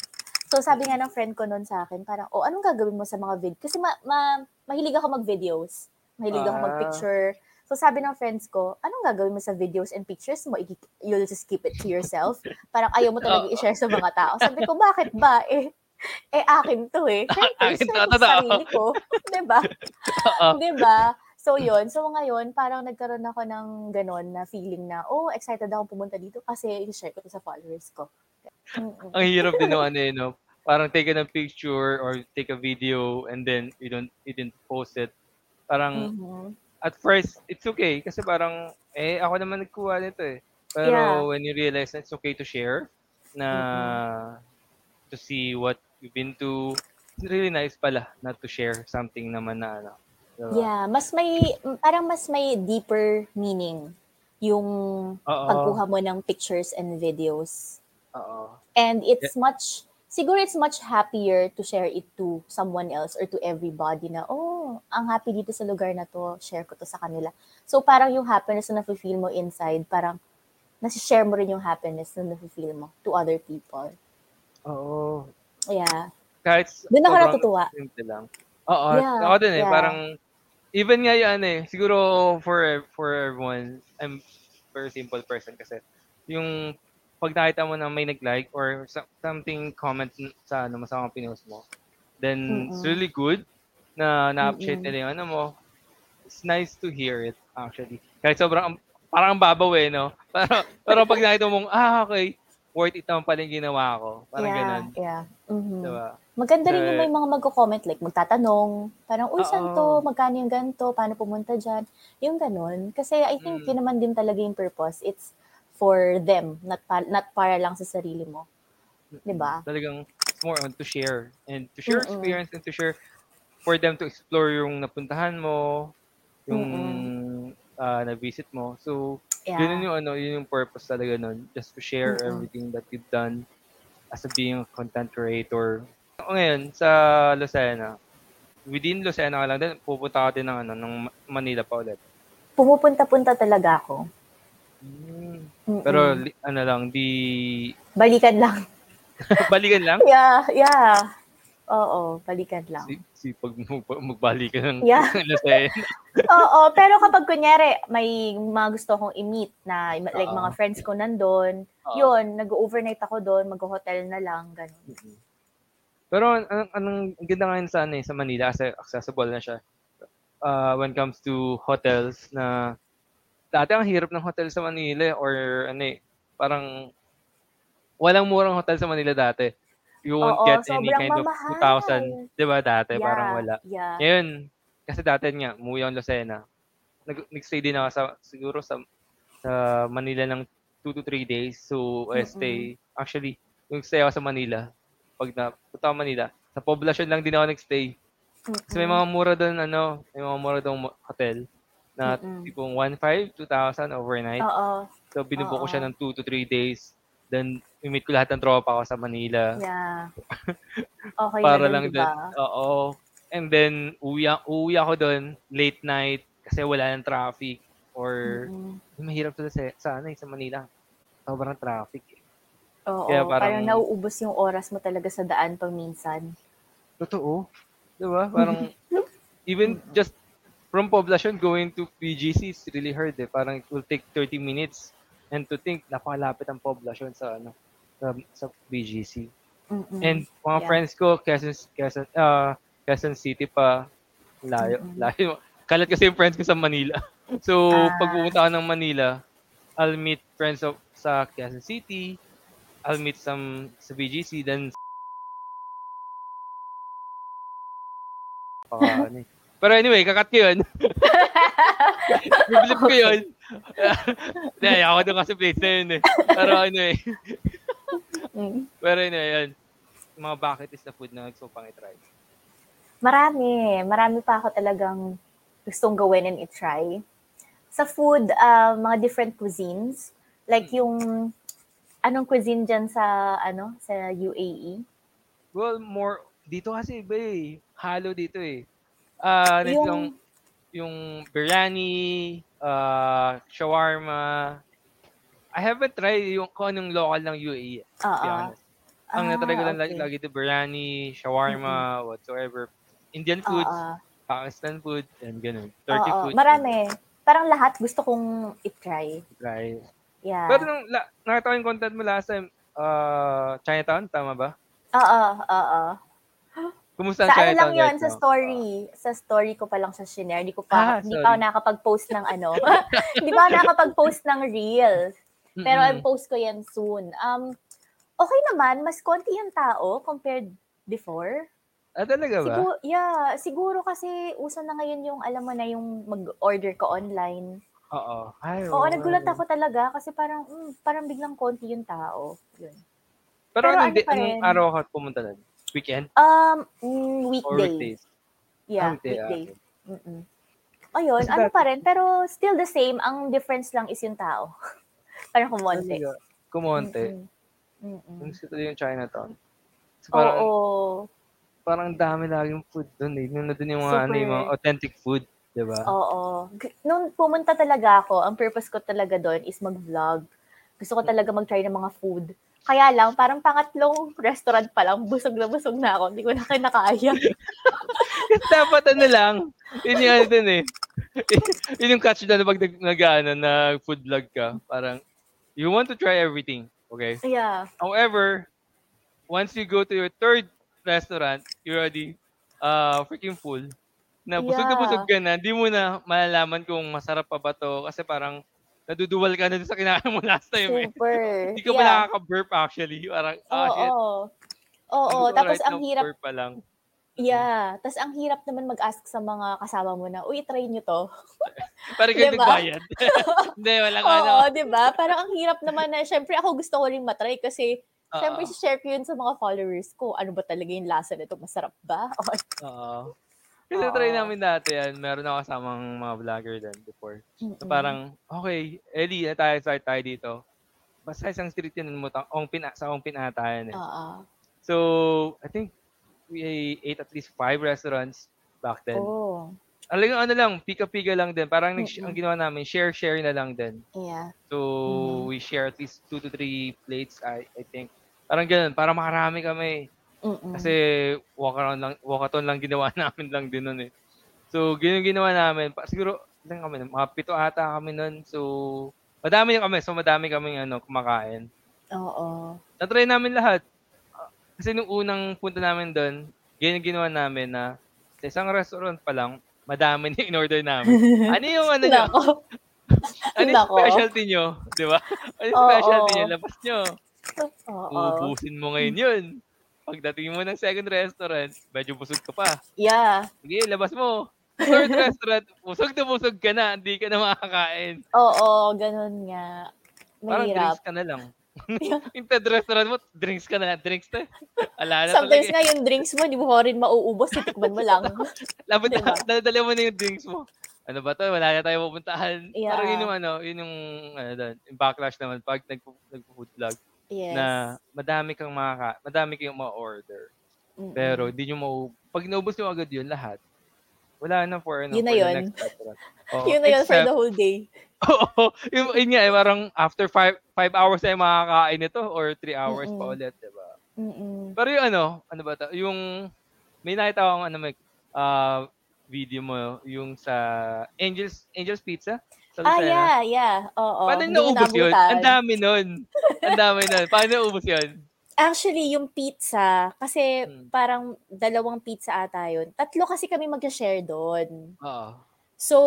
Speaker 3: So sabi nga ng friend ko noon sa akin, parang, oh, anong gagawin mo sa mga vid? Kasi ma- ma- mahilig ako mag-videos. Mahilig ako
Speaker 2: Ah.
Speaker 3: mag-picture. So sabi ng friends ko, anong gagawin mo sa videos and pictures mo? I- You'll just keep it to yourself? Parang ayaw mo talaga i-share sa mga tao. Sabi ko, bakit ba? Eh, eh akin to eh. Siyempre,
Speaker 2: Akin to,
Speaker 3: sarili ko. 'Di ba? So yun, so ngayon parang nagkaroon ako ng ganon na feeling na oh, excited ako pumunta dito kasi i-share ko sa followers ko.
Speaker 2: Ang hirap din ng ano eh, no? Parang take a picture or take a video and then you don't you didn't post it. Parang
Speaker 3: Mhm.
Speaker 2: at first it's okay kasi parang eh ako naman nagkuha nito eh. Pero
Speaker 3: Yeah.
Speaker 2: when you realize na it's okay to share na to see what you've been to, it's really nice pala not to share something naman na ano. Diba?
Speaker 3: Yeah, mas may parang mas may deeper meaning yung
Speaker 2: Oo.
Speaker 3: pagkuha mo ng pictures and videos.
Speaker 2: Oo.
Speaker 3: And it's much siguro it's much happier to share it to someone else or to everybody na oh, ang happy dito sa lugar na to, share ko to sa kanila. So parang yung happiness na nafe-feel mo inside, parang nasi-share mo rin yung happiness na nafe-feel mo to other people.
Speaker 2: Oo.
Speaker 3: Yeah.
Speaker 2: Kahit
Speaker 3: Doon ako natutuwa.
Speaker 2: Lang. Oo.
Speaker 3: Yeah,
Speaker 2: ako din eh.
Speaker 3: yeah.
Speaker 2: Parang, even nga yan eh. Siguro for for everyone, I'm very simple person kasi. Yung pag nakita mo na may nag-like or so- something comment sa ano, masamang pinost mo, then it's
Speaker 3: Mm-mm.
Speaker 2: really good na na-appreciate
Speaker 3: Mm-mm.
Speaker 2: nila yung ano mo. It's nice to hear it actually. Kahit sobrang, parang ang babaw eh, no? Pero, pero pag nakita mong, ah, okay, worth it naman pala yung ginawa ko. Parang
Speaker 3: yeah,
Speaker 2: ganun.
Speaker 3: yeah. Mhm.
Speaker 2: Diba?
Speaker 3: Maganda rin yung may mga magko-comment like magtatanong, parang uy saan to, magkano yung ganito, paano pumunta diyan. Yung ganun kasi I think
Speaker 2: Mm.
Speaker 3: yun naman din talaga yung purpose. It's for them, not pa- not para lang sa sarili mo. 'Di ba?
Speaker 2: Talagang it's more on to share and to share
Speaker 3: Mm-mm.
Speaker 2: experience and to share for them to explore yung napuntahan mo, yung ah, na-visit mo. So,
Speaker 3: Yeah.
Speaker 2: yun yung ano, yun yung purpose talaga nun, just to share
Speaker 3: Mm-mm.
Speaker 2: everything that you've done as a being a content creator. O ngayon, sa Lucena, within Lucena ka lang din, pupunta ka din ng, ano, ng Ma- Manila pa ulit.
Speaker 3: Pumupunta-punta talaga ako.
Speaker 2: Mm. Pero, li- ano lang, di...
Speaker 3: balikan lang.
Speaker 2: balikan lang?
Speaker 3: Yeah, yeah. Oo, balikan lang.
Speaker 2: Si, si pag mag- magbalikan ng
Speaker 3: Yeah. Oo, pero kapag kunyari may mga gusto kong i-meet na like
Speaker 2: Oo.
Speaker 3: mga friends ko nandun,
Speaker 2: Oo.
Speaker 3: yun, nag-overnight ako doon, mag-hotel na lang, ganun.
Speaker 2: Pero an- anong, anong ang ganda ngayon sa, ano, eh, sa Manila kasi accessible na siya. Uh, when it comes to hotels na dati ang hirap ng hotel sa Manila eh, or ano eh, parang walang murang hotel sa Manila dati. You won't
Speaker 3: Oo,
Speaker 2: get any
Speaker 3: sobrang
Speaker 2: kind of
Speaker 3: mamahal.
Speaker 2: 2,000, di ba dati? Parang wala.
Speaker 3: Yeah.
Speaker 2: Ngayon, kasi dati nga, umuwi ako ng Lucena. Nag, nag-stay din ako sa, siguro sa, sa Manila ng 2 to 3 days. So, I stay, actually, yung stay ako sa Manila, pag na, punta ako Manila, sa poblasyon lang din ako nag-stay. Kasi may mga mura doon, ano, may mga mura doon hotel na
Speaker 3: Mm-mm.
Speaker 2: tipong 1,500, 2,000 overnight.
Speaker 3: Oo.
Speaker 2: So, binubook ko
Speaker 3: oo.
Speaker 2: siya ng 2 to 3 days. Then, i-meet ko lahat ng tropa ko sa Manila
Speaker 3: Yeah. Okay
Speaker 2: para lang
Speaker 3: diba?
Speaker 2: doon. Oo. And then, uwi, uwi ako doon, late night, kasi wala ng traffic. Or,
Speaker 3: Mm-mm.
Speaker 2: mahirap to sa, sa, ano, eh, sa Manila. Sobrang traffic. eh.
Speaker 3: Oo,
Speaker 2: Kaya
Speaker 3: parang,
Speaker 2: parang-
Speaker 3: nauubos yung oras mo talaga sa daan pag minsan.
Speaker 2: Totoo. Di ba? Parang, even just from poblasyon going to PGC is really hard eh. Parang it will take 30 minutes. And to think, napakalapit ang poblasyon sa, ano, sa, sa BGC.
Speaker 3: Mm-mm.
Speaker 2: And mga
Speaker 3: Yeah.
Speaker 2: friends ko, Quezon, Quezon, ah, Quezon City pa, layo,
Speaker 3: Mm-mm.
Speaker 2: layo. Kalat kasi yung friends ko sa Manila. So,
Speaker 3: Ah.
Speaker 2: pag pumunta ako ng Manila, I'll meet friends of, sa Quezon City, I'll meet some sa BGC, then Baka ano eh. Pero anyway, kakat ko yun. Bibilip ko yun. Hindi, ako doon kasi place na yun eh. Pero ano eh.
Speaker 3: Mm.
Speaker 2: Pero ano yun. Mga bucket list na food na gusto pang itry.
Speaker 3: Marami. Marami pa ako talagang gustong gawin and i-try. Sa food, ah, mga different cuisines. Like yung, anong cuisine dyan sa, ano, sa UAE?
Speaker 2: Well, more, dito kasi iba eh. Halo dito eh. Uh, yung, yung biryani, uh, shawarma. I haven't tried yung kung anong local ng UAE. To be
Speaker 3: Oo.
Speaker 2: honest. Ang
Speaker 3: Ah,
Speaker 2: natry ko lang lagi,
Speaker 3: okay.
Speaker 2: lagi ito, biryani, shawarma, whatsoever. Indian foods,
Speaker 3: Oo.
Speaker 2: Pakistan food, and ganun. Turkey
Speaker 3: Oo,
Speaker 2: food.
Speaker 3: Marami. Parang lahat gusto kong i-try.
Speaker 2: Try.
Speaker 3: Yeah.
Speaker 2: Pero nung la, nakita ko yung content mo last time, uh, Chinatown, tama ba?
Speaker 3: Oo, oo.
Speaker 2: Kumusta ang
Speaker 3: Sa ano
Speaker 2: Chinatown
Speaker 3: lang yun,
Speaker 2: right
Speaker 3: sa story. Sa story ko pa lang sa shinare. Hindi ko
Speaker 2: Ah,
Speaker 3: pa, hindi pa ako
Speaker 2: sorry.
Speaker 3: nakakapag-post ng ano. Hindi pa ako nakakapag-post ng reels. Pero
Speaker 2: Mm-mm.
Speaker 3: i-post ko yan soon. Um, okay naman, mas konti yung tao compared before.
Speaker 2: Ah, talaga ba?
Speaker 3: Siguro, yeah, siguro kasi uso na ngayon yung, alam mo na yung mag-order ko online.
Speaker 2: Oo. Ay,
Speaker 3: Oo,
Speaker 2: oo.
Speaker 3: nagulat ako talaga kasi parang, mm, parang biglang konti yung tao. Yun.
Speaker 2: Pero,
Speaker 3: Pero
Speaker 2: anong,
Speaker 3: ano
Speaker 2: di- anong araw ka pumunta nun? Weekend?
Speaker 3: Um, mm, weekday.
Speaker 2: weekdays?
Speaker 3: Yeah,
Speaker 2: Ah, weekday, ah,
Speaker 3: weekday.
Speaker 2: okay.
Speaker 3: Mm-mm. Ayun, ano pa rin, pero still the same. Ang difference lang is yung tao. parang kumonte.
Speaker 2: Talaga. Kumonte.
Speaker 3: Mm-mm. Mm-mm.
Speaker 2: Yung Chinatown. So,
Speaker 3: Oo.
Speaker 2: parang, parang dami laging food doon eh. Nung doon yung mga, ano, yung mga authentic food. Di ba?
Speaker 3: Oo. Nung pumunta talaga ako, ang purpose ko talaga doon is mag-vlog. Gusto ko talaga mag-try ng mga food. Kaya lang, parang pangatlong restaurant pa lang, busog na busog na ako. Hindi ko na kinakaya.
Speaker 2: Dapat ano lang, yun yung ano dun eh. yun yung catch na pag nag, nag, ano, nag food vlog ka. Parang, you want to try everything. Okay?
Speaker 3: yeah.
Speaker 2: However, once you go to your third restaurant, you're already uh, freaking full. Na busog na
Speaker 3: Yeah.
Speaker 2: busog ka na, di mo na malalaman kung masarap pa ba to. Kasi parang, naduduwal ka na sa kinain mo last time eh.
Speaker 3: Super.
Speaker 2: Hindi ka pa
Speaker 3: yeah.
Speaker 2: nakaka-burp actually. Parang, ah,
Speaker 3: Oo.
Speaker 2: shit.
Speaker 3: Oo,
Speaker 2: Siguro
Speaker 3: tapos
Speaker 2: right
Speaker 3: ang hirap,
Speaker 2: pa lang.
Speaker 3: Yeah, tapos ang hirap naman mag-ask sa mga kasama mo na, uy, try nyo to.
Speaker 2: Parang kayo
Speaker 3: Diba?
Speaker 2: nagbayad. Hindi, walang ano.
Speaker 3: Oo, di ba? Parang ang hirap naman na, syempre ako gusto ko rin matry kasi,
Speaker 2: Oo.
Speaker 3: syempre share ko yun sa mga followers ko. Ano ba talaga yung lasa nito? Masarap ba?
Speaker 2: Oo. Kasi
Speaker 3: Oo.
Speaker 2: try namin dati yan. Meron ako kasamang mga vlogger din before. So parang, okay, Ellie, na tayo, start tayo dito. Basta isang street yun mo, ongpin, sa ongpin ata yan eh.
Speaker 3: Oo.
Speaker 2: So, I think we ate at least five restaurants back then.
Speaker 3: Oh,
Speaker 2: Alam ano lang, pika-pika lang din. Parang
Speaker 3: Mm-mm.
Speaker 2: ang ginawa namin, share-share na lang din.
Speaker 3: yeah.
Speaker 2: So,
Speaker 3: Mhm.
Speaker 2: we share at least two to three plates, I, I think. Parang ganun, parang makarami kami.
Speaker 3: Mm-mm.
Speaker 2: Kasi walk around lang, walkathon lang ginawa namin lang din nun eh. So, ganyan ginawa namin. Pa, siguro, lang kami, mga pito ata kami nun. So, madami yung kami. So, madami kaming ano, kumakain.
Speaker 3: Oo.
Speaker 2: Natry namin lahat. Kasi nung unang punta namin doon, ganyan ginawa namin na sa isang restaurant pa lang, madami na in-order namin. Ano yung ano nyo? Ano yung specialty nyo? Di ba? Ano yung specialty nyo? Labas nyo. Uubusin mo ngayon yun. Pagdating mo ng second restaurant, medyo busog ka pa.
Speaker 3: Yeah.
Speaker 2: Sige, labas mo. Third restaurant, busog na busog ka na, hindi ka na makakain.
Speaker 3: Oo, ganun nga.
Speaker 2: Parang
Speaker 3: Mahirap.
Speaker 2: drinks ka na lang. yung third restaurant mo, drinks ka na, drinks na. Ala na
Speaker 3: Sometimes
Speaker 2: talaga.
Speaker 3: nga yung drinks mo, di mo rin mauubos, titikman mo lang.
Speaker 2: Labot
Speaker 3: diba?
Speaker 2: na, daladala mo na yung drinks mo. Ano ba to? Wala na tayo pupuntahan.
Speaker 3: Yeah.
Speaker 2: Pero yun yung ano, yun yung, ano doon, yung backlash naman pag nagpo, nagpo-food vlog
Speaker 3: Yes.
Speaker 2: na madami kang makaka, madami kayong ma-order.
Speaker 3: Mm-mm.
Speaker 2: Pero di nyo mau, pag naubos nyo agad yun lahat, wala na for, ano,
Speaker 3: Yun na
Speaker 2: for the
Speaker 3: yun.
Speaker 2: next restaurant. Oo,
Speaker 3: Yun na yun for
Speaker 2: except-
Speaker 3: the whole day.
Speaker 2: Oo. yung, yun nga, eh, parang after five, five hours na yung makakain nito or three hours pa
Speaker 3: Mm-mm.
Speaker 2: ulit, di ba?
Speaker 3: Mm-mm.
Speaker 2: Pero yung ano, ano ba to? Yung, may nakita akong ano, may, ah, video mo, yung sa Angel's, Angel's Pizza? Sa
Speaker 3: Ah,
Speaker 2: Lucena.
Speaker 3: yeah, yeah. Oo.
Speaker 2: Paano
Speaker 3: ko
Speaker 2: naubos yun? Ang dami nun. Ang dami nun. Paano naubos yun?
Speaker 3: Actually, yung pizza, kasi
Speaker 2: Hmm.
Speaker 3: parang dalawang pizza ata yun. Tatlo kasi kami mag-share doon.
Speaker 2: Oo.
Speaker 3: So,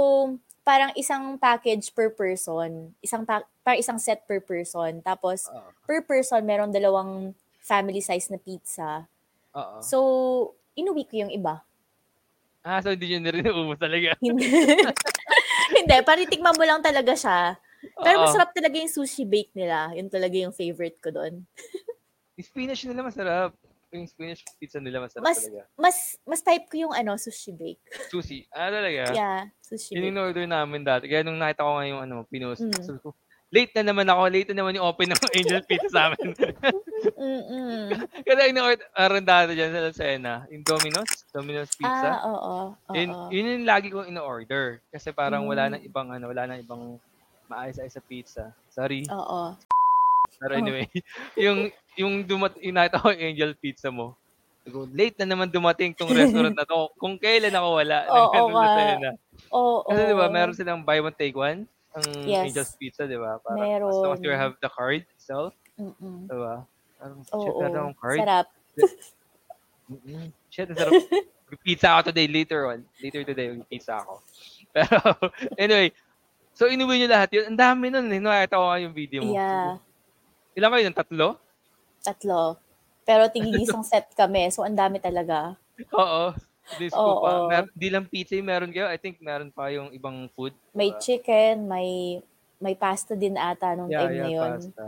Speaker 3: parang isang package per person. Isang pa- parang isang set per person. Tapos,
Speaker 2: Oo.
Speaker 3: per person, meron dalawang family size na pizza.
Speaker 2: Oo.
Speaker 3: So, inuwi ko yung iba.
Speaker 2: Ah, so hindi nyo na rin naubos talaga.
Speaker 3: Hindi. Hindi, paritikman mo lang talaga siya. Pero
Speaker 2: Oo.
Speaker 3: masarap talaga yung sushi bake nila. Yun talaga yung favorite ko doon.
Speaker 2: Yung spinach nila masarap. Yung spinach pizza nila masarap
Speaker 3: Mas-
Speaker 2: talaga.
Speaker 3: Mas mas type ko yung ano, sushi bake.
Speaker 2: Sushi. Ah, talaga?
Speaker 3: Yeah, sushi
Speaker 2: Yun
Speaker 3: bake.
Speaker 2: yung order namin dati. Kaya nung nakita ko nga yung ano, pinost.
Speaker 3: Mm.
Speaker 2: sabi ko, late na naman ako. Late na naman yung open ng Angel Pizza sa amin. Kaya yung order dati dyan sa Lucena. Yung Domino's. Domino's Pizza.
Speaker 3: Ah, oo. oo.
Speaker 2: yun, yun yung lagi kong ino-order. Kasi parang wala
Speaker 3: Mm.
Speaker 2: nang ibang ano, wala nang ibang maayos-ayos sa pizza. Sorry.
Speaker 3: Oo.
Speaker 2: Pero
Speaker 3: Oh.
Speaker 2: anyway, yung yung dumat yung nakita ko yung Angel Pizza mo. Late na naman dumating tong restaurant na to. Kung kailan ako wala.
Speaker 3: Oo nga.
Speaker 2: sa Lucena.
Speaker 3: Oo.
Speaker 2: Kasi di ba, meron silang buy one take one ang
Speaker 3: Yes.
Speaker 2: Angel's Pizza, di ba? Parang
Speaker 3: Meron.
Speaker 2: as long as you have the card itself,
Speaker 3: Mm-mm.
Speaker 2: di ba? Parang
Speaker 3: Oo.
Speaker 2: shit, meron akong card.
Speaker 3: Sarap.
Speaker 2: Mm-mm. Shit, ang sarap. Pizza ako today, later on. Later today, pizza ako. Pero, anyway, so inuwi nyo lahat yun. Ang dami nun eh. Nakita ko nga yung video mo.
Speaker 3: Yeah.
Speaker 2: Ilan kayo ng tatlo?
Speaker 3: Tatlo. Pero tigigisang set kami. So, ang dami talaga.
Speaker 2: Oo. This ko pa.
Speaker 3: Oo.
Speaker 2: Mer- di lang pizza yung meron kayo. I think meron pa yung ibang food.
Speaker 3: May chicken, may may pasta din ata nung
Speaker 2: Yeah,
Speaker 3: time na
Speaker 2: yeah,
Speaker 3: yun.
Speaker 2: pasta.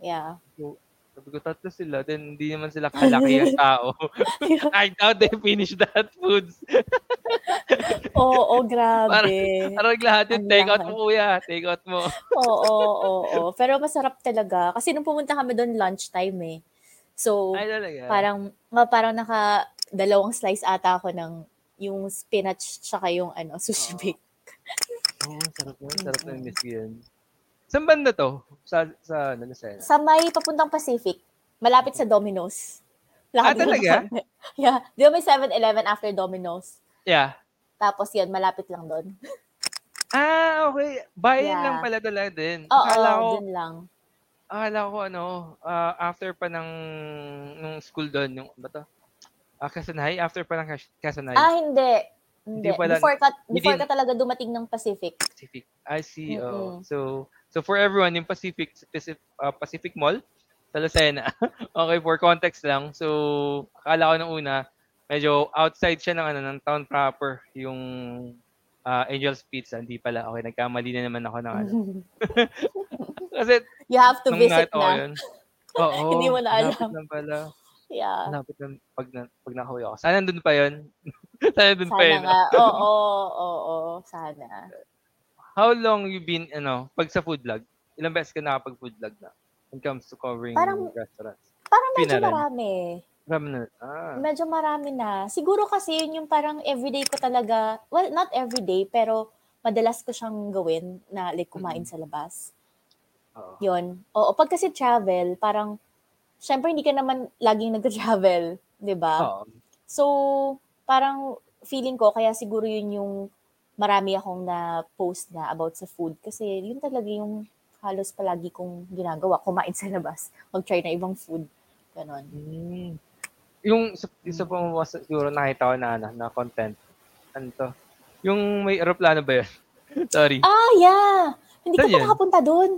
Speaker 3: Yeah.
Speaker 2: Sabi ko, tatlo sila. Then, hindi naman sila kalaki ang tao. I doubt they finished that foods.
Speaker 3: Oo, oh, grabe.
Speaker 2: Parang lahat yung take out mo, kuya. Take out mo.
Speaker 3: Oo, oo, oo. Pero masarap talaga. Kasi nung pumunta kami doon, lunchtime eh. So,
Speaker 2: Ay, talaga.
Speaker 3: parang, nga parang naka dalawang slice ata ako ng yung spinach tsaka yung ano, sushi
Speaker 2: Oo.
Speaker 3: bake.
Speaker 2: Oo, oh, sarap na. Sarap na
Speaker 3: Mm-mm.
Speaker 2: miss yun. Saan banda to? Sa, sa, ano, Lucena?
Speaker 3: Sa may papuntang Pacific, malapit sa Domino's.
Speaker 2: Ah,
Speaker 3: din
Speaker 2: talaga?
Speaker 3: Yeah. Di ba may 7-Eleven after Domino's?
Speaker 2: Yeah.
Speaker 3: Tapos yan, malapit lang doon.
Speaker 2: Ah, okay. Bayan
Speaker 3: Yeah.
Speaker 2: lang pala talaga din.
Speaker 3: Oo,
Speaker 2: Akala ko,
Speaker 3: dun lang.
Speaker 2: akala ko ano, ah, after pa ng nung school doon, yung, ba to? Ah, Quezon High? After pa ng High?
Speaker 3: Ah, hindi. Hindi.
Speaker 2: Hindi pala-
Speaker 3: before ka, before ka talaga dumating ng Pacific.
Speaker 2: Pacific. I see. Oh.
Speaker 3: Mm-mm.
Speaker 2: So, so for everyone, yung Pacific Pacific, uh, Pacific Mall sa Lucena. okay, for context lang. So, akala ko nung una, medyo outside siya ng ano ng town proper, yung uh, Angel's Pizza. Hindi pala. Okay, nagkamali na naman ako ng ano. Kasi
Speaker 3: you have to visit
Speaker 2: nakita ko
Speaker 3: na.
Speaker 2: yun, Oo.
Speaker 3: Hindi mo na alam.
Speaker 2: lang pala.
Speaker 3: Yeah.
Speaker 2: Malapit lang pag, na, pag nakawi ako. Sana nandun pa yun. Sana nandun pa
Speaker 3: Sana
Speaker 2: yun.
Speaker 3: nga. Oo, oo, oo, sana.
Speaker 2: How long you been, ano, pag sa food vlog? Ilang beses ka nakapag-food vlog na? When it comes to covering
Speaker 3: Parang-
Speaker 2: restaurants.
Speaker 3: Parang medyo
Speaker 2: Pinaran.
Speaker 3: marami.
Speaker 2: Marami na. Ah.
Speaker 3: Medyo marami na. Siguro kasi yun yung parang everyday ko talaga, well, not everyday, pero madalas ko siyang gawin na like kumain sa labas.
Speaker 2: Oo.
Speaker 3: Yun. Oo, pag kasi travel, parang, syempre hindi ka naman laging nag-travel, di ba?
Speaker 2: Oo.
Speaker 3: So, parang feeling ko, kaya siguro yun yung marami akong na-post na about sa food. Kasi yun talaga yung halos palagi kong ginagawa, kumain sa labas, mag-try na ibang food. Ganon.
Speaker 2: Mm. Yung isa, mo mas- siguro nakita ko na, ano, na content. Ano to? Yung may aeroplano ba yun? Sorry.
Speaker 3: Ah, yeah! Hindi ka
Speaker 2: Saan
Speaker 3: pa nakapunta doon.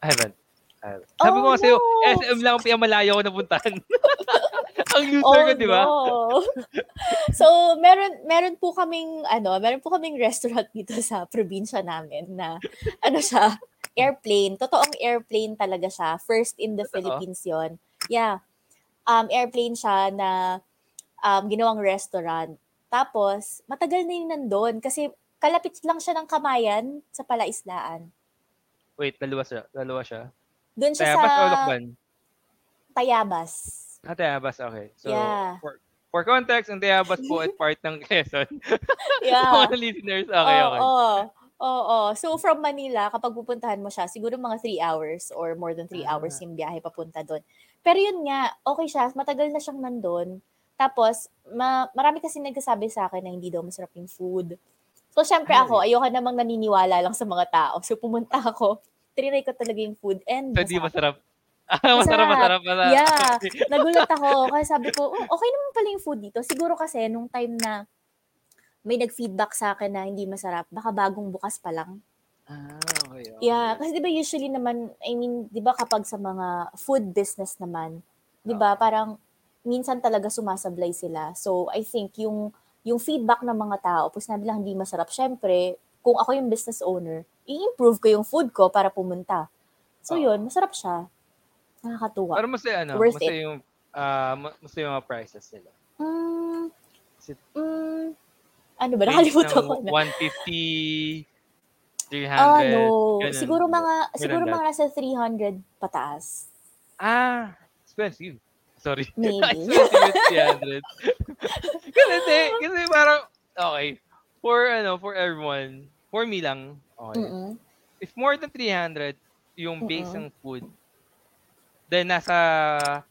Speaker 2: I haven't. Haven't. Sabi ko
Speaker 3: Oh,
Speaker 2: kasi,
Speaker 3: no.
Speaker 2: SM lang ang pinamalayo ko napuntahan. ang loser ko, di ba?
Speaker 3: Oh, no. so, meron meron po kaming ano, meron po kaming restaurant dito sa probinsya namin na ano siya, airplane. Totoong airplane talaga siya. First in the? Philippines 'yon. Yeah. Um airplane siya na um ginawang restaurant. Tapos, matagal na yun nandun kasi kalapit lang siya ng Kamayan sa Palaislaan.
Speaker 2: Wait, dalawa siya. Dalawa siya.
Speaker 3: Doon siya
Speaker 2: Tayabas o
Speaker 3: sa
Speaker 2: Lokban?
Speaker 3: Tayabas.
Speaker 2: Ah, Tayabas, okay. So,
Speaker 3: Yeah.
Speaker 2: for, for context, ang Tayabas po ay part ng Quezon.
Speaker 3: Yeah.
Speaker 2: Mga listeners, okay, okay.
Speaker 3: Oo. Oo. So, from Manila, kapag pupuntahan mo siya, siguro mga 3 hours or more than 3
Speaker 2: Ah.
Speaker 3: hours yung biyahe papunta doon. Pero yun nga, okay siya. Matagal na siyang nandun. Tapos, ma- marami kasi nagsasabi sa akin na hindi daw masarap yung food. So, syempre
Speaker 2: Ay.
Speaker 3: ako, ayoko namang naniniwala lang sa mga tao. So, pumunta ako. Trinay ko talaga yung food and
Speaker 2: So, di masarap. Masarap, masarap,
Speaker 3: Masarap.
Speaker 2: masarap.
Speaker 3: Yeah. Nagulat ako. Kaya sabi ko, "Oh, okay naman pala yung food dito. Siguro kasi nung time na may nag-feedback sa akin na hindi masarap, baka bagong bukas pa lang.
Speaker 2: Ah, okay. okay.
Speaker 3: Yeah, kasi 'di ba usually naman, I mean, 'di ba kapag sa mga food business naman, 'di ba, parang minsan talaga sumasablay sila. So, I think yung yung feedback ng mga tao, pag sinabi lang hindi masarap, syempre, kung ako yung business owner, i-improve ko yung food ko para pumunta. So,
Speaker 2: Oo.
Speaker 3: yun, masarap siya. Nakakatuwa.
Speaker 2: Pero mas ano,
Speaker 3: Worth
Speaker 2: mas
Speaker 3: it.
Speaker 2: yung ah, ma- mas yung mga prices nila.
Speaker 3: Mm,
Speaker 2: it-
Speaker 3: mm, ano ba? Nakalimutan ko na.
Speaker 2: 150, 300.
Speaker 3: Ah, no.
Speaker 2: ganun.
Speaker 3: Siguro mga, siguro
Speaker 2: than
Speaker 3: mga nasa 300 pataas.
Speaker 2: Ah, expensive. Sorry.
Speaker 3: Maybe.
Speaker 2: expensive with 300. kasi, kasi parang, okay. For, ano, for everyone, for me lang, okay.
Speaker 3: Mm-mm.
Speaker 2: If more than 300, yung base
Speaker 3: Mm-mm.
Speaker 2: ng food, then nasa,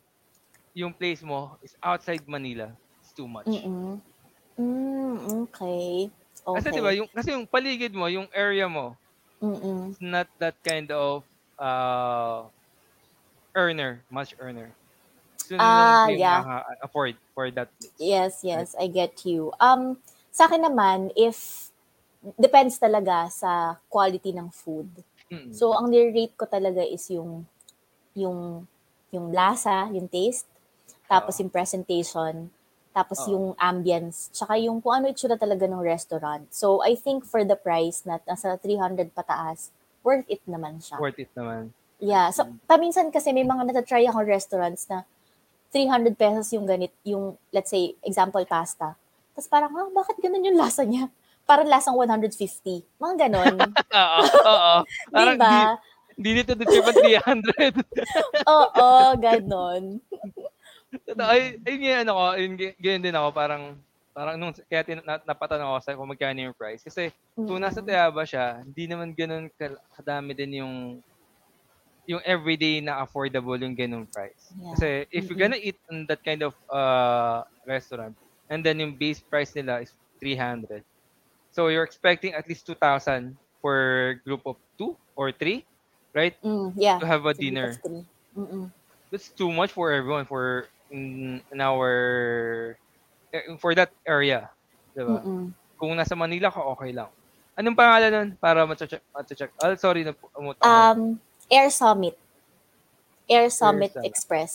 Speaker 2: yung place mo is outside Manila, it's too much.
Speaker 3: Mm-mm. Mm, okay. Okay.
Speaker 2: Kasi 'di ba, yung kasi yung paligid mo, yung area mo,
Speaker 3: Mm-mm.
Speaker 2: it's not that kind of uh earner, much earner. So,
Speaker 3: Ah,
Speaker 2: lang
Speaker 3: yeah.
Speaker 2: afford for that place.
Speaker 3: Yes, yes, I get you. Um, sa akin naman, if depends talaga sa quality ng food.
Speaker 2: Mm.
Speaker 3: So, ang nire-rate ko talaga is yung yung yung lasa, yung taste, tapos
Speaker 2: Oo.
Speaker 3: yung presentation, tapos
Speaker 2: Oo.
Speaker 3: yung ambience, tsaka yung kung ano itsura talaga ng restaurant. So, I think for the price na nasa 300 pataas, worth it naman siya.
Speaker 2: Worth it naman.
Speaker 3: Yeah. So, paminsan kasi may mga natatry akong restaurants na 300 pesos yung ganit, yung, let's say, example, pasta. Tapos parang, ah, bakit ganun yung lasa niya? Parang lasang 150. Mga ganon.
Speaker 2: Oo, oo. Parang
Speaker 3: diba?
Speaker 2: di, di nito ang 300.
Speaker 3: Oo, ganon.
Speaker 2: Totoo, ay, ayun yung ano ko, ayun, g- ganyan din ako, parang, parang nung, kaya tin, na, napatanong ako sa kung magkano yung price. Kasi, kung nasa
Speaker 3: Mm.
Speaker 2: Tayaba siya, hindi naman ganun ka- kadami din yung yung everyday na affordable yung ganung price.
Speaker 3: Yeah.
Speaker 2: Kasi if you're gonna eat in that kind of uh, restaurant, and then yung base price nila is 300. So you're expecting at least 2,000 for group of two or three, right?
Speaker 3: Mm, yeah.
Speaker 2: To have a
Speaker 3: Sige,
Speaker 2: dinner.
Speaker 3: Mm-mm.
Speaker 2: That's too much for everyone for in, in our eh, for that area. Diba?
Speaker 3: Mm-mm.
Speaker 2: Kung nasa Manila ka, okay lang. Anong pangalan nun? Para ma-check. ma-check. Oh, sorry. Na,
Speaker 3: Um, Air Summit. Air Summit
Speaker 2: Summit.
Speaker 3: Express.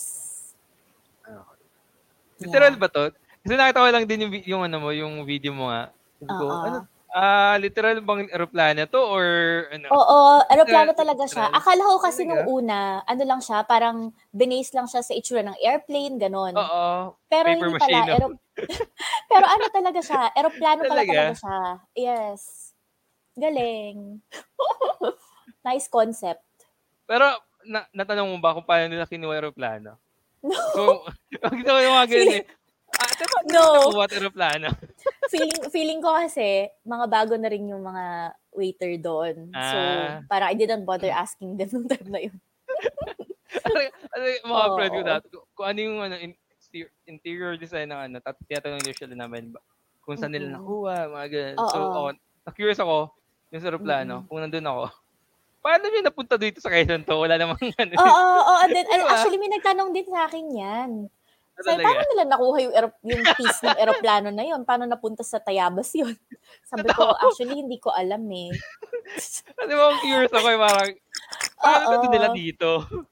Speaker 2: Literal ba to? Kasi nakita ko lang din yung, yung ano mo, yung video mo nga. Sabi ko,
Speaker 3: Oo.
Speaker 2: ano, ah, literal bang aeroplano to or ano?
Speaker 3: Oo, aeroplano
Speaker 2: Literal-
Speaker 3: talaga siya.
Speaker 2: literal.
Speaker 3: Akala ko kasi
Speaker 2: Talaga?
Speaker 3: nung una, ano lang siya, parang binase lang siya sa itsura ng airplane, ganon.
Speaker 2: Oo.
Speaker 3: Pero
Speaker 2: paper
Speaker 3: hindi pala.
Speaker 2: no?
Speaker 3: aero- Pero ano talaga siya? Aeroplano pala
Speaker 2: Talaga?
Speaker 3: talaga siya. Yes. Galing. nice concept.
Speaker 2: Pero na, natanong mo ba kung paano nila kinuha aeroplano? So, pag ginawa yung mga ganun eh.
Speaker 3: No.
Speaker 2: nakuha at aeroplano.
Speaker 3: feeling feeling ko kasi mga bago na rin yung mga waiter doon. So,
Speaker 2: Ah.
Speaker 3: parang I didn't bother asking them nung time na yun.
Speaker 2: ano, yung mga friend ko dati, kung, ano yung ano, interior design ng ano, tinatanong usually namin ba, kung saan nila nakuha, mga ganun. So,
Speaker 3: Oo.
Speaker 2: oh, na-curious ako, yung sa aeroplano, kung nandun ako, paano nyo napunta dito sa Quezon to? Wala namang ano.
Speaker 3: Oo, oo, oo. And then,
Speaker 2: Diba?
Speaker 3: actually, may nagtanong din sa akin yan.
Speaker 2: Ano
Speaker 3: Sabi, paano nila nakuha yung, aero- yung piece ng aeroplano na yun? Paano napunta sa Tayabas yun? Sabi ko, actually, hindi ko alam eh.
Speaker 2: Kasi mo, curious ako, eh, parang, paano
Speaker 3: Oo.
Speaker 2: nila dito?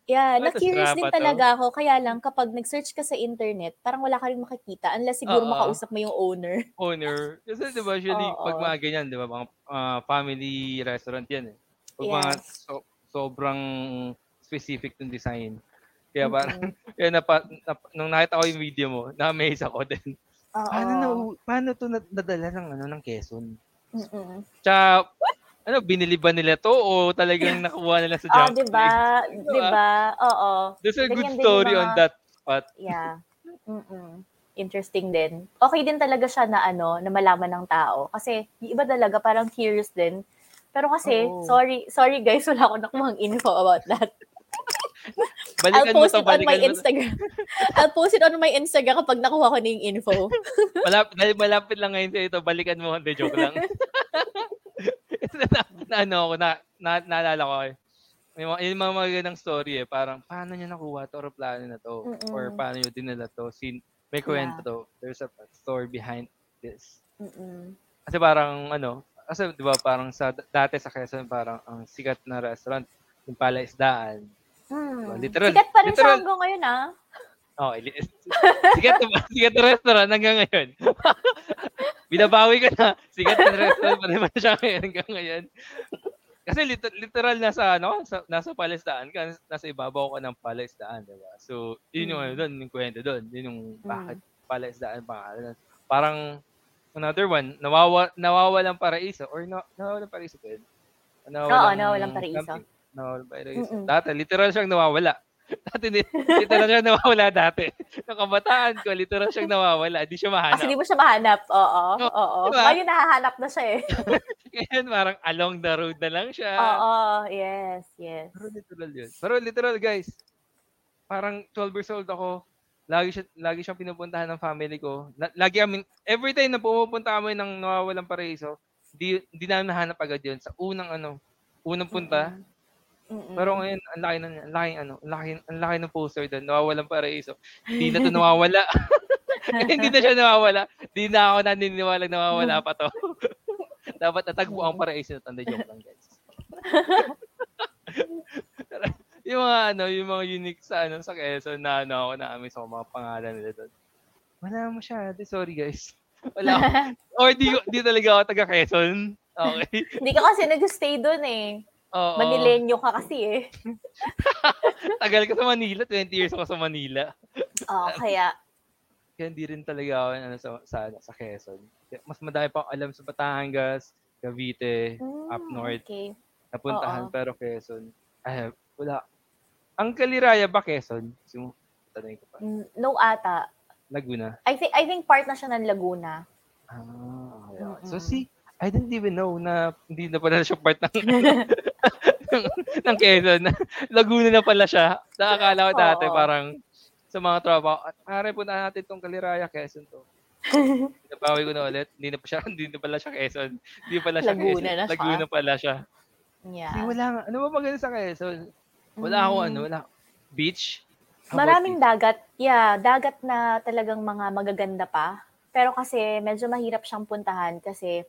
Speaker 3: Yeah,
Speaker 2: Ano,
Speaker 3: na-curious din
Speaker 2: rapa to?
Speaker 3: talaga ako. Kaya lang, kapag nag-search ka sa internet, parang wala ka rin makikita unless siguro
Speaker 2: Oo.
Speaker 3: makausap mo yung owner.
Speaker 2: owner. Kasi di ba, usually,
Speaker 3: Oo.
Speaker 2: pag mga ganyan, di ba, mga ah, family restaurant yan eh. Pag mga
Speaker 3: Yes.
Speaker 2: so, sobrang specific ng design. Kaya parang, kaya napa, nap- nung nakita ko yung video mo, na-amaze ako din.
Speaker 3: Oo.
Speaker 2: Paano, na, paano to nad- nadala ng, ano, ng Quezon?
Speaker 3: Mm-mm.
Speaker 2: Tsaka, ano, binili ba nila to o talagang nakuha nila sa
Speaker 3: Oh,
Speaker 2: jump
Speaker 3: di ba? Di ba? Oo.
Speaker 2: There's a good
Speaker 3: Ganyan din
Speaker 2: story
Speaker 3: yung
Speaker 2: on
Speaker 3: mga-
Speaker 2: that spot.
Speaker 3: Yeah. Mm-mm. Interesting din. Okay din talaga siya na ano, na malaman ng tao. Kasi yung iba talaga parang curious din. Pero kasi,
Speaker 2: Oo.
Speaker 3: sorry, sorry guys, wala ako nakuhang info about that. I'll
Speaker 2: Balikan mo
Speaker 3: post
Speaker 2: to,
Speaker 3: it on my
Speaker 2: mo.
Speaker 3: Instagram. I'll post it on my Instagram kapag nakuha ko na yung info.
Speaker 2: Malapit, malapit lang ngayon ito, balikan mo. Hindi, joke lang. na, na, ano ako, na, na, naalala ko. eh. may mga, yung mga magagandang story eh. Parang, paano niya nakuha to aeroplano na to? Or
Speaker 3: Mm-mm.
Speaker 2: paano niya dinala to? Sin, may kwento
Speaker 3: Yeah.
Speaker 2: to. There's a story behind this.
Speaker 3: Mm-mm.
Speaker 2: Kasi parang, ano, kasi di ba parang sa, dati sa Quezon, parang ang sikat na restaurant, yung palaisdaan.
Speaker 3: Hmm.
Speaker 2: literal-
Speaker 3: Sikat pa rin siya
Speaker 2: literal-
Speaker 3: hanggang ngayon, ah.
Speaker 2: Oh, ili- sikat na, sikat na restaurant hanggang ngayon. Binabawi ko na, sikat na restaurant pa rin ba siya ngayon hanggang ngayon. Kasi lit- literal nasa ano, sa, nasa palaisdaan ka, nasa ibabaw ka ng palaisdaan, di ba? So, yun yung
Speaker 3: Mm.
Speaker 2: ano doon, yung kwento doon, yun yung bakit palaisdaan pangalan. Parang another one, nawawa nawawalan paraiso or na, nawawalan paraiso ba yun?
Speaker 3: Oo, nawawalang paraiso.
Speaker 2: Nawawalan paraiso.
Speaker 3: Mm-mm.
Speaker 2: Dati, literal siyang nawawala. Dati, li- literal siyang nawawala dati. Nung kabataan ko, literal siyang nawawala. Di siya
Speaker 3: Kasi
Speaker 2: mahanap.
Speaker 3: di mo siya mahanap. Oo, oo.
Speaker 2: diba?
Speaker 3: Ngayon nahahanap na siya eh.
Speaker 2: Ngayon, parang along the road na lang siya.
Speaker 3: Oo, yes, yes.
Speaker 2: Pero literal yun. Pero literal, guys. Parang 12 years old ako. Lagi siya lagi siyang pinupuntahan ng family ko. La- Lagi kami every time na pumupunta kami ng nawawalang paraiso, di di namin nahanap agad 'yun sa unang ano, unang punta.
Speaker 3: Mm-mm.
Speaker 2: Pero ngayon, ang laki na niya, ang laki ano, ang laki, ang laki ng poster doon, nawawalang paraiso. Hindi na to nawawala. hindi na siya nawawala. Hindi na ako naniniwala nawawala pa to. Dapat natagpo ang paraiso na tanda joke lang, guys. yung mga ano, yung mga unique sa ano sa Quezon na ano ako namin sa mga pangalan nila doon. Wala masyado, sorry guys. Wala ako. Or di, di talaga ako taga Quezon. Okay.
Speaker 3: Hindi ka kasi nag-stay doon eh.
Speaker 2: Oo.
Speaker 3: Manilenyo ka kasi eh.
Speaker 2: Tagal ko sa Manila, 20 years ako sa Manila.
Speaker 3: Oo, kaya.
Speaker 2: Kaya hindi rin talaga ako ano, sa, sa, sa Quezon. Mas madami pa akong alam sa Batangas, Cavite, up
Speaker 3: Mm,
Speaker 2: north,
Speaker 3: Okay.
Speaker 2: napuntahan
Speaker 3: Oo.
Speaker 2: pero Quezon. Ay, wala. Ang Kaliraya ba Quezon? Tanongin ko pa.
Speaker 3: Mm, No ata.
Speaker 2: Laguna.
Speaker 3: I think I think part na siya ng Laguna.
Speaker 2: Ah, okay. okay. So
Speaker 3: Mm-mm.
Speaker 2: see, I didn't even know na hindi na pala siya part ng ng, ng Quezon. Laguna na pala siya. Nakakala ko dati
Speaker 3: Oo.
Speaker 2: parang sa mga tropa, pare punta natin tong Kaliraya, Quezon to. Nabawi ko na ulit. Hindi na pa siya, hindi na pala siya Quezon. Hindi pala siya
Speaker 3: Laguna
Speaker 2: Quezon.
Speaker 3: na siya.
Speaker 2: Laguna pala siya.
Speaker 3: Yeah.
Speaker 2: Hindi, wala nga. Ano ba maganda sa Quezon? Wala ako
Speaker 3: Mm.
Speaker 2: ano, wala. Beach? How
Speaker 3: Maraming
Speaker 2: beach?
Speaker 3: dagat. Yeah, dagat na talagang mga magaganda pa. Pero kasi medyo mahirap siyang puntahan kasi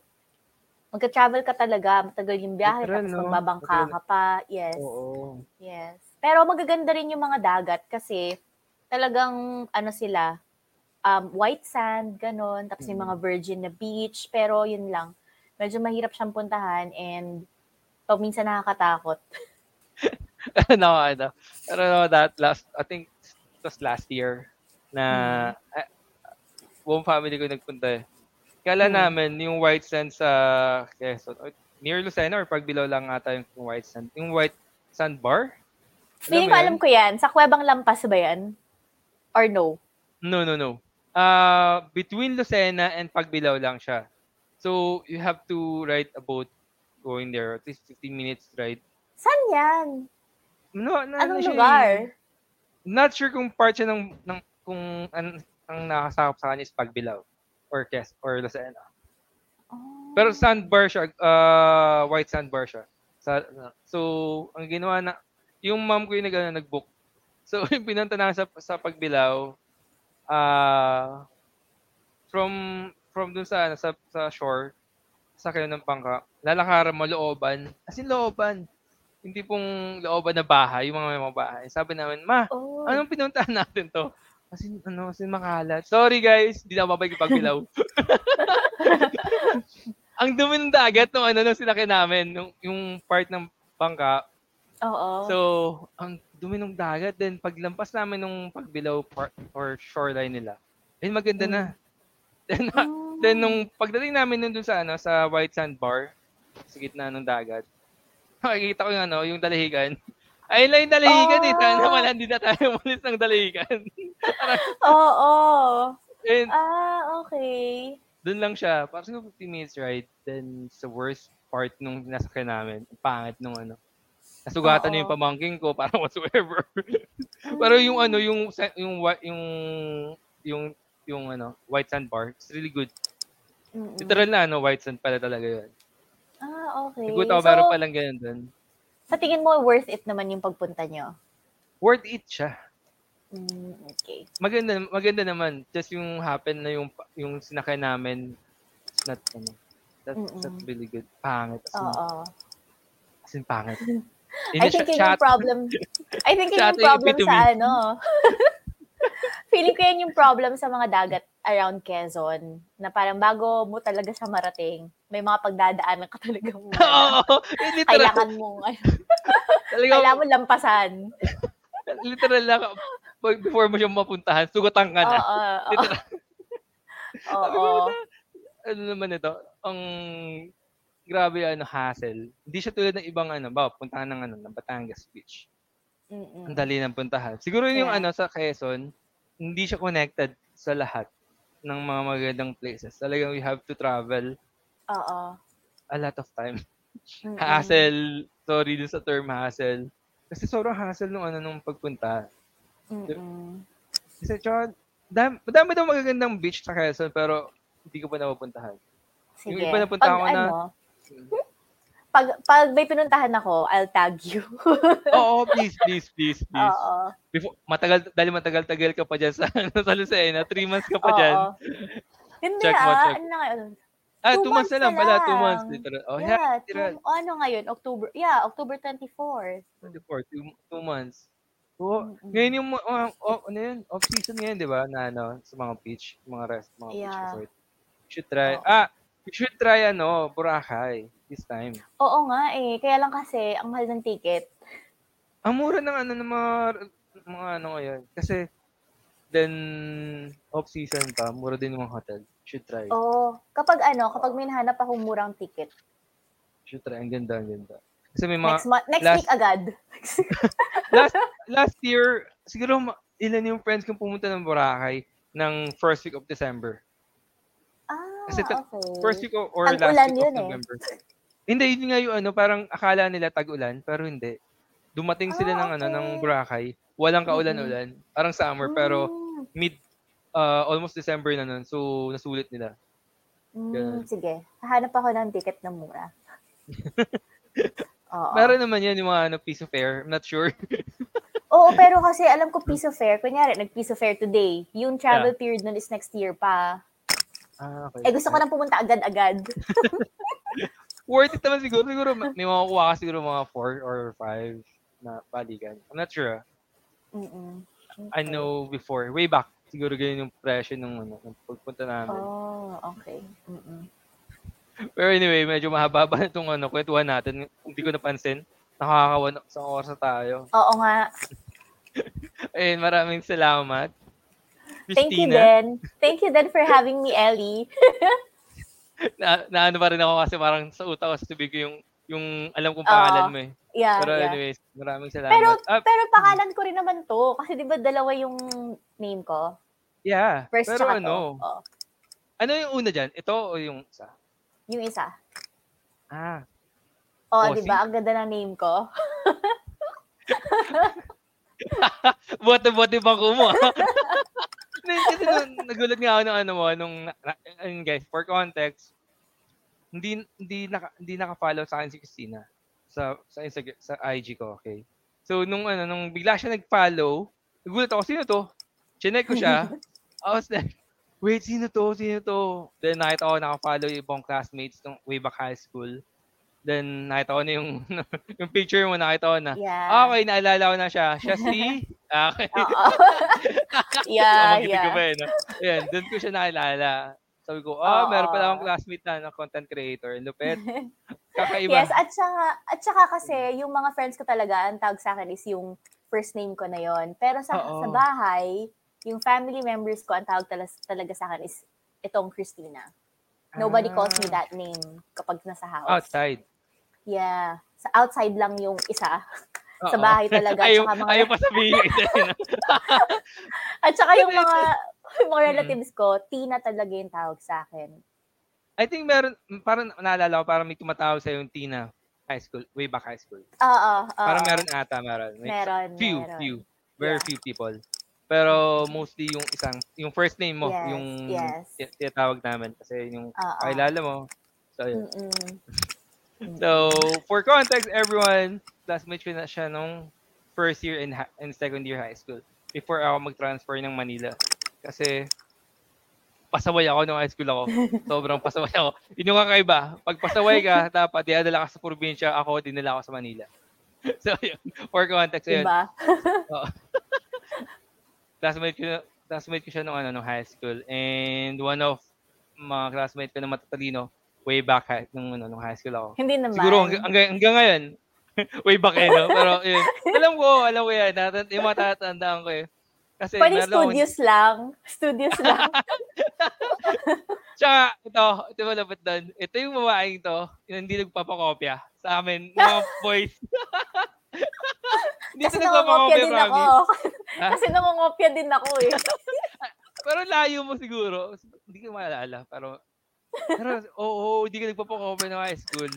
Speaker 3: magka-travel ka talaga, matagal yung biyahe,
Speaker 2: Literal,
Speaker 3: tapos
Speaker 2: no?
Speaker 3: magbabangka ka pa. Yes.
Speaker 2: Oo.
Speaker 3: Yes. Pero magaganda rin yung mga dagat kasi talagang ano sila, um, white sand, ganon. Tapos yung mga virgin na beach. Pero yun lang. Medyo mahirap siyang puntahan and pag minsan nakakatakot.
Speaker 2: no, ano. Pero no, that last, I think it was last year na eh, buong family ko nagpunta eh. Kala
Speaker 3: Mm.
Speaker 2: namin yung white sand sa Quezon, near Lucena or pagbilaw lang ata yung white sand. Yung white sand bar?
Speaker 3: Feeling
Speaker 2: mo
Speaker 3: ko alam ko yan. Sa Kuwebang Lampas ba yan? Or no?
Speaker 2: No, no, no. Uh, between Lucena and Pagbilao lang siya. So, you have to ride a boat going there. At least 15 minutes ride.
Speaker 3: Saan yan?
Speaker 2: No, na,
Speaker 3: Anong
Speaker 2: ano siya
Speaker 3: lugar?
Speaker 2: Not sure kung part siya ng, ng kung an, ang nakasakop sa kanya is Pagbilao or Quez or Lucena.
Speaker 3: Oh.
Speaker 2: Pero sandbar siya, uh, white sandbar siya. Sa, so, ang ginawa na, yung mom ko yung nag, ano, nag-book. So, yung pinunta na sa, sa Pagbilao, ah, from, from dun sa, ano, sa, sa shore, sa kayo ng bangka, lalakaran mo looban. As in looban. Hindi pong looban na bahay, yung mga mga bahay. Sabi namin, ma,
Speaker 3: Oh.
Speaker 2: anong pinuntahan natin to? Kasi ano, kasi makalat. Sorry guys, hindi na babalik pagbilaw. ang dumi ng dagat nung ano nung sinakyan namin, nung, yung part ng bangka.
Speaker 3: Oo.
Speaker 2: So, ang dumi ng dagat. Then, paglampas namin nung pagbilaw part or shoreline nila, eh maganda na. Then,
Speaker 3: Mm.
Speaker 2: then nung pagdating namin nung dun sa ano sa white sand bar sa gitna ng dagat, nakikita ko yung ano, yung dalahigan. Ayun lang yung dalahigan eh. Sana
Speaker 3: Oh.
Speaker 2: wala hindi na tayo umalis ng dalahigan.
Speaker 3: Oo.
Speaker 2: And
Speaker 3: Ah, okay.
Speaker 2: doon lang siya. Parang siguro 15 minutes ride. Then sa worst part nung nasakyan namin, ang pangit nung ano. Nasugatan na yung pamangking ko para whatsoever. Pero yung ano, yung yung yung yung yung ano, white sand bar, it's really good.
Speaker 3: Mm-mm.
Speaker 2: Literal na ano, white sand pala talaga yun.
Speaker 3: Ah, okay.
Speaker 2: Ako,
Speaker 3: So,
Speaker 2: meron palang ganyan doon.
Speaker 3: Sa tingin mo, worth it naman yung pagpunta nyo?
Speaker 2: Worth it siya.
Speaker 3: Mm, okay.
Speaker 2: Maganda maganda naman. Just yung happen na yung yung sinakay namin it's not ano. That's, that's really good. Pangit. As in,
Speaker 3: Oo.
Speaker 2: as in pangit.
Speaker 3: I think yun yung problem. I think yun yung problem sa ano. Feeling ko yun yung problem sa mga dagat around Quezon. Na parang bago mo talaga siya marating, may mga pagdadaanan ka talaga mo.
Speaker 2: Oo. literal.
Speaker 3: kailangan mo,
Speaker 2: Talaga,
Speaker 3: kailangan mo lampasan.
Speaker 2: literal lang. pag- Before mo siya mapuntahan, sugatan ka na.
Speaker 3: Oo. oo. Oo.
Speaker 2: ano naman ito, ang grabe ano hassle. Hindi siya tulad ng ibang ano, ba, puntahan ng ano, ng Batangas Beach.
Speaker 3: Mm-mm.
Speaker 2: Ang dali ng puntahan. Siguro yung
Speaker 3: Yeah.
Speaker 2: ano sa Quezon, hindi siya connected sa lahat ng mga magandang places. Talagang we have to travel
Speaker 3: Oo.
Speaker 2: a lot of time.
Speaker 3: Mm-mm.
Speaker 2: Hassle, sorry dun sa term hassle. Kasi sobrang hassle nung ano nung pagpunta.
Speaker 3: Mm-mm.
Speaker 2: Kasi tsaka, dami, madami daw magagandang beach sa Quezon pero hindi ko pa napupuntahan.
Speaker 3: Sige.
Speaker 2: Yung iba napunta
Speaker 3: pag,
Speaker 2: ako na-
Speaker 3: ano, pag, pag may pinuntahan ako, I'll tag you.
Speaker 2: Oo, please, please, please, please.
Speaker 3: Oo.
Speaker 2: Before, matagal, dahil matagal-tagal ka pa dyan sa, sa Lucena, three months ka pa dyan.
Speaker 3: Oo. Hindi
Speaker 2: Check mo,
Speaker 3: ah.
Speaker 2: check.
Speaker 3: Ano na ngayon?
Speaker 2: Ah,
Speaker 3: Two
Speaker 2: two months na
Speaker 3: months
Speaker 2: lang
Speaker 3: na
Speaker 2: pala, two
Speaker 3: lang.
Speaker 2: months. Oh, yeah,
Speaker 3: yeah, two, ano ngayon? October. Yeah, October 24.
Speaker 2: 24, two, two months. Oo.
Speaker 3: Mm-mm.
Speaker 2: Ngayon yung, uh, oh, ano yun, off-season ngayon, di ba, na ano, sa mga beach, mga rest, mga beach
Speaker 3: Yeah.
Speaker 2: resort. You should try,
Speaker 3: Oo.
Speaker 2: ah, you should try, ano, Boracay, this time.
Speaker 3: Oo nga eh. Kaya lang kasi, ang mahal ng ticket.
Speaker 2: Ang mura ng ano, ng mga, mga ano ngayon. Kasi, then, off-season pa, mura din yung mga hotel. Should try.
Speaker 3: Oo. Kapag ano, kapag may nahanap akong murang ticket.
Speaker 2: Should try. Ang ganda, ang ganda. Kasi may mga,
Speaker 3: next month, next
Speaker 2: last-
Speaker 3: week agad.
Speaker 2: last last year, siguro ma- ilan yung friends kong pumunta ng Boracay ng first week of December.
Speaker 3: Ah,
Speaker 2: Kasi ta-
Speaker 3: okay.
Speaker 2: First week or
Speaker 3: Tag-ulan
Speaker 2: last week of
Speaker 3: eh.
Speaker 2: November. Hindi, yun nga yung ano, parang akala nila tag-ulan, pero hindi. Dumating sila
Speaker 3: Ah,
Speaker 2: ng ano ng
Speaker 3: okay.
Speaker 2: Boracay, walang kaulan-ulan, parang summer, pero
Speaker 3: Mm,
Speaker 2: mid uh, almost December na nun. So nasulit nila.
Speaker 3: mm,
Speaker 2: ganun.
Speaker 3: sige. Hahanap ako ng ticket na mura. Oo.
Speaker 2: Meron naman yan yung mga ano, piece of air. I'm not sure.
Speaker 3: Oo, pero kasi alam ko piece of fare. Kunyari, nag-piece of fare today. Yung travel period nun is next year pa.
Speaker 2: Ah, okay.
Speaker 3: Eh, gusto ko nang pumunta agad-agad.
Speaker 2: Worth it naman siguro. Siguro may makukuha ka siguro mga 4 or 5 na balikan. I'm not sure. ah.
Speaker 3: Mm-mm.
Speaker 2: I know before, way back, siguro ganyan yung presyo ng ano, ng pagpunta namin.
Speaker 3: Oh, okay. Mm-mm.
Speaker 2: Pero anyway, medyo mahaba na itong ano, kwentuhan natin. Kung di ko napansin, nakakawan sa oras na tayo.
Speaker 3: Oo nga.
Speaker 2: Ayun, maraming salamat.
Speaker 3: Thank you, Den. Thank you, Den, for having me, Ellie.
Speaker 2: na, na ano pa rin ako kasi parang sa utak ko sabi ko yung yung alam kong pangalan
Speaker 3: Oo.
Speaker 2: mo eh.
Speaker 3: Yeah,
Speaker 2: Pero
Speaker 3: yeah.
Speaker 2: anyways, maraming salamat.
Speaker 3: Pero,
Speaker 2: Ah,
Speaker 3: pero pangalan ko rin naman to. Kasi di ba dalawa yung name ko?
Speaker 2: yeah.
Speaker 3: First
Speaker 2: pero ano,
Speaker 3: to. Oo.
Speaker 2: ano yung una dyan? Ito o yung isa?
Speaker 3: Yung isa.
Speaker 2: Ah,
Speaker 3: Oh,
Speaker 2: Oh,
Speaker 3: di ba? Ang ganda ng name ko.
Speaker 2: bote-bote bang mo. Kasi nung, nagulat nga ako ng ano mo, nung, ayun guys, for context, hindi hindi naka, hindi naka-follow sa akin si Christina sa sa Instagram sa IG ko, okay. So nung ano nung bigla siya nag-follow, nagulat ako sino to? Chinek ko siya. I was like, wait, sino to? Sino to? Then nakita ko naka-follow yung ibang classmates nung way back high school. Then nakita ko na yung yung picture mo, nakita ko na.
Speaker 3: Yeah.
Speaker 2: Okay, naalala ko na siya. Siya si... Okay.
Speaker 3: Yeah,
Speaker 2: Pamagitin ko
Speaker 3: yeah.
Speaker 2: pa eh, no? Ayan, doon ko siya nakilala. Sabi ko, ah, meron pala akong classmate na, na content creator. Lupet. Kakaiba.
Speaker 3: Yes, at saka, at saka kasi, yung mga friends ko talaga, ang tawag sa akin is yung first name ko na yon. Pero sa,
Speaker 2: Oo.
Speaker 3: sa bahay, yung family members ko, ang tawag talaga, talaga sa akin is itong Christina. Nobody calls me
Speaker 2: Ah,
Speaker 3: that name kapag nasa house.
Speaker 2: Outside.
Speaker 3: Yeah. Sa outside lang yung isa. Sa bahay talaga,
Speaker 2: Ayaw,
Speaker 3: mga-
Speaker 2: ayaw pa sabihin yung isa. yun.
Speaker 3: At saka yung mga, yung mga
Speaker 2: Mm.
Speaker 3: relatives ko, Tina talaga yung tawag sa akin.
Speaker 2: I think meron, parang naalala ko, parang may tumatawag sa yung Tina high school, way back high school.
Speaker 3: Oo, oo.
Speaker 2: Parang meron ata, meron. May
Speaker 3: Meron,
Speaker 2: few,
Speaker 3: meron.
Speaker 2: few. Very
Speaker 3: Yeah.
Speaker 2: few people. Pero mostly yung isang, yung first name mo,
Speaker 3: Yes,
Speaker 2: yung
Speaker 3: yes.
Speaker 2: ti- tinatawag namin. Kasi yung kakilala mo. So, yun.
Speaker 3: Mm-mm.
Speaker 2: So, for context, everyone, classmate ko na siya nung first year in, ha- in second year high school before ako mag-transfer ng Manila. Kasi pasaway ako nung high school ako. Sobrang pasaway ako. Yun yung kakaiba. Pag pasaway ka, dapat dinadala ka sa probinsya, ako dinala ako sa Manila. so, yun. For context, yun.
Speaker 3: Diba?
Speaker 2: classmate ko, classmate ko siya nung, ano, nung high school. And one of mga classmate ko na matatalino, way back high, nung, ano, nung high school ako.
Speaker 3: Hindi naman.
Speaker 2: Siguro hanggang, hanggang, hanggang ngayon, way back eh, no? Pero yun, alam ko, alam ko yan. Natan, yung mga tatandaan ko eh. Kasi
Speaker 3: Pwede studios lang. Studios lang.
Speaker 2: Tsaka, ito, ito malapit doon. Ito yung babaeng to, yung hindi nagpapakopya sa amin, mga boys. hindi
Speaker 3: Kasi
Speaker 2: ito
Speaker 3: nangongopya din ako.
Speaker 2: Ha?
Speaker 3: Kasi nangongopya din ako eh.
Speaker 2: Pero layo mo siguro. Hindi ko maalala. Pero, pero oo, oh, hindi ka nagpapakopya ng high school.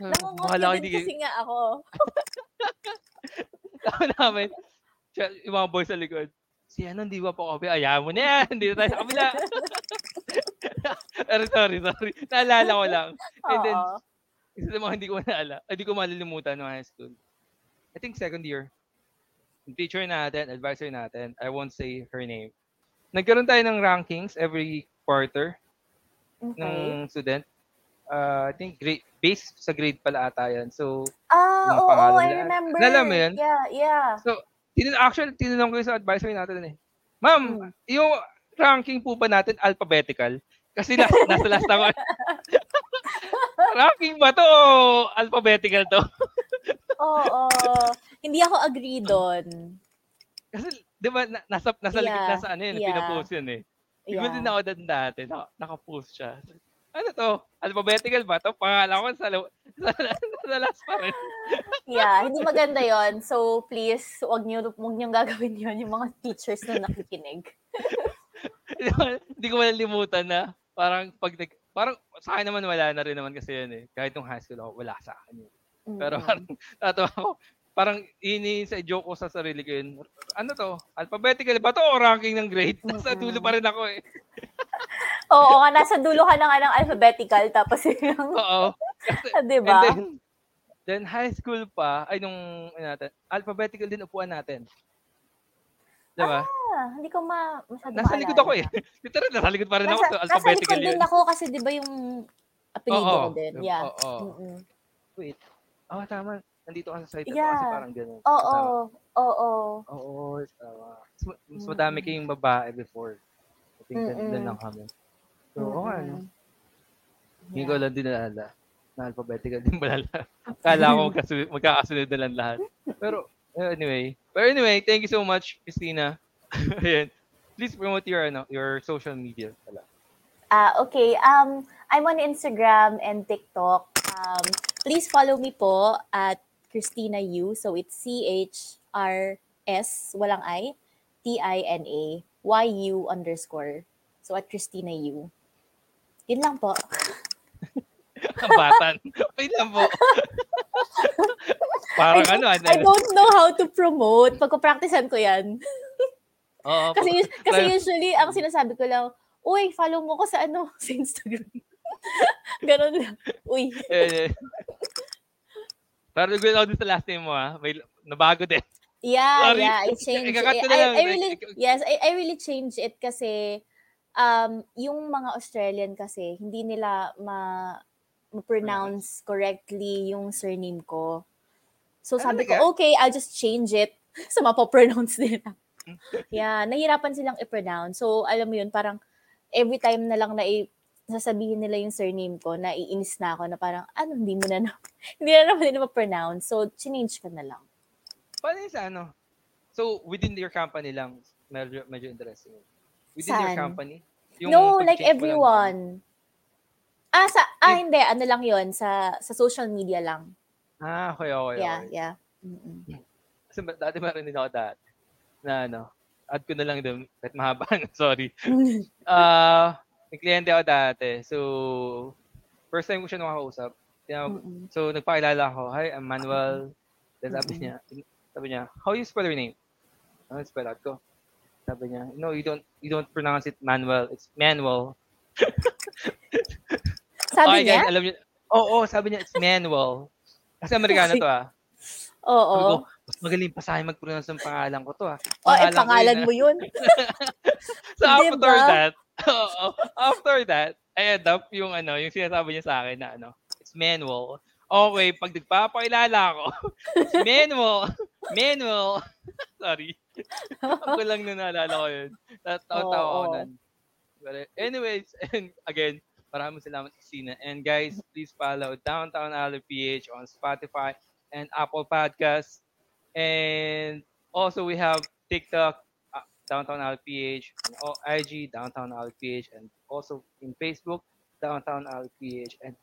Speaker 3: Nangongopya din kasi nga ako.
Speaker 2: Tama namin. Siya, yung mga boys sa likod. Si ano, hindi ba pa kopya? Ayaw mo na yan. Hindi na tayo sa kabila. Pero sorry, sorry. Naalala ko lang. And then, isa sa mga hindi ko naalala, hindi ko malilimutan ng high school. I think second year. Yung teacher natin, advisor natin, I won't say her name. Nagkaroon tayo ng rankings every quarter
Speaker 3: Okay.
Speaker 2: ng student. Uh, I think grade, based sa grade pala ata yan. So,
Speaker 3: Ah,
Speaker 2: Mga
Speaker 3: oo,
Speaker 2: pangalan
Speaker 3: I remember.
Speaker 2: Alam mo yun?
Speaker 3: Yeah, yeah.
Speaker 2: tin actually, tinanong ko yung sa advisor natin eh. Ma'am,
Speaker 3: Hmm.
Speaker 2: yung ranking po ba natin alphabetical? Kasi nasa, nasa last ako. ranking ba to o alphabetical to?
Speaker 3: Oo. Hindi ako agree doon.
Speaker 2: Kasi, di ba, na- nasa, nasa,
Speaker 3: Yeah,
Speaker 2: nasa ano yun,
Speaker 3: yeah.
Speaker 2: pinapost yun eh.
Speaker 3: Yeah.
Speaker 2: din ako doon dati, naka, nakapost siya. Ano to? Alphabetical ba to? Pangalan ko sa, lo- sa, sa last pa rin.
Speaker 3: Yeah, hindi maganda yon So, please, wag niyo, wag niyo gagawin yon yung mga teachers na nakikinig.
Speaker 2: Hindi ko malilimutan na parang pag nag, parang sa akin naman wala na rin naman kasi yun eh. Kahit nung high school ako, wala sa akin yun. Pero
Speaker 3: Mm.
Speaker 2: parang, tatawa ako, parang ini sa joke ko sa sarili ko yun. Ano to? Alphabetical ba to o ranking ng grade? Nasa dulo pa rin ako eh.
Speaker 3: Oo nga, nasa dulo ka nga ng alphabetical, tapos yung,
Speaker 2: Oo.
Speaker 3: Di ba?
Speaker 2: then, then high school pa, ay nung, ano natin, alphabetical din upuan natin. Diba?
Speaker 3: Ah, hindi ko ma, masyado
Speaker 2: nasa likod ako eh. Literal, nasa likod pa rin ako.
Speaker 3: Nasa,
Speaker 2: So,
Speaker 3: nasa
Speaker 2: alphabetical
Speaker 3: likod din ako kasi di ba yung apelido
Speaker 2: Oo.
Speaker 3: ko din. Yeah.
Speaker 2: Oo.
Speaker 3: Mm-mm.
Speaker 2: Wait. Oh, tama. Nandito ka sa site.
Speaker 3: Yeah.
Speaker 2: Kasi parang ganun.
Speaker 3: Oo.
Speaker 2: Tama.
Speaker 3: Oo.
Speaker 2: Oo, tama. Mas, mas
Speaker 3: Mm.
Speaker 2: madami kayong babae before. I think mm
Speaker 3: Mm-mm.
Speaker 2: lang kami. So, oo nga, no?
Speaker 3: Mm-mm.
Speaker 2: Hindi ko lang din naalala. Na alphabetical din pala lahat. Kala ko magkasunod, magkakasunod na lang lahat. Pero, uh, anyway. Pero anyway, thank you so much, Christina. Ayan. Please promote your, ano, your social media pala.
Speaker 3: Ah, okay. Um, I'm on Instagram and TikTok. Um, please follow me po at Christina Yu. So it's C H R S walang I T I N A Y U underscore. So at Christina Yu. Yun lang po.
Speaker 2: Ang batan. Wait lang po. Parang ano, ano.
Speaker 3: I don't know how to promote. Pagka-practicean ko yan.
Speaker 2: Oo,
Speaker 3: Kasi, kasi usually, ang sinasabi ko lang, Uy, follow mo ko sa ano, sa Instagram. Ganon lang. Uy.
Speaker 2: Pero ako dun sa last name mo ha. May, nabago din.
Speaker 3: Yeah,
Speaker 2: Sorry.
Speaker 3: yeah, I changed it. I. I really, yes, I, I really changed it kasi um, yung mga Australian kasi, hindi nila ma, ma-pronounce correctly yung surname ko. So
Speaker 2: Ah,
Speaker 3: sabi ko, okay, I'll just change it sa mapopronounce nila. yeah, nahirapan silang i-pronounce. So, alam mo yun, parang every time na lang na i- sasabihin nila yung surname ko, naiinis na ako na parang, ano, hindi mo na, na hindi na naman nila ma-pronounce. So, change ko na lang.
Speaker 2: Paano sa ano? So, within your company lang, medyo, medyo interesting. Within your
Speaker 3: Saan?
Speaker 2: company?
Speaker 3: no, like everyone. Ah, sa, ah, hindi, ano lang yon sa, sa social media lang.
Speaker 2: Ah, okay, okay,
Speaker 3: Yeah,
Speaker 2: okay.
Speaker 3: yeah. Mm-mm.
Speaker 2: Kasi ba- dati meron din ako dati na ano, add ko na lang din, kahit mahaba sorry. Ah, may kliyente ako dati. So, first time ko siya nakakausap.
Speaker 3: Mm-mm.
Speaker 2: So, nagpakilala ako, hi, I'm Manuel. Then sabi niya, sabi niya, how you spell your name? Ano spell out ko? Sabi niya, no, you don't you don't pronounce it Manuel, it's Manuel.
Speaker 3: Sabi
Speaker 2: Okay,
Speaker 3: niya?
Speaker 2: guys, alam niyo, oo, sabi niya, it's Manuel. Kasi Amerikano to ah.
Speaker 3: Oo.
Speaker 2: Sabi ko, mas magaling pa sa akin mag-pronounce ng pangalan ko to ah.
Speaker 3: Oh, eh,
Speaker 2: Pangalan yun,
Speaker 3: mo yun.
Speaker 2: So after
Speaker 3: Diba?
Speaker 2: that, oo, after that, I end up yung ano, yung sinasabi niya sa akin na ano, it's manual. Okay, pag nagpapakilala ako, it's manual, manual. Sorry. Ako lang na naalala ko yun. Tawa-tawa ako
Speaker 3: Oo.
Speaker 2: nun. But anyways, and again, maraming salamat Christina. And guys, please follow Downtown Alley PH on Spotify and Apple Podcasts. And also we have TikTok, Downtown Alley PH, and o- IG, Downtown Alley PH, and also in Facebook, Downtown Alley PH. And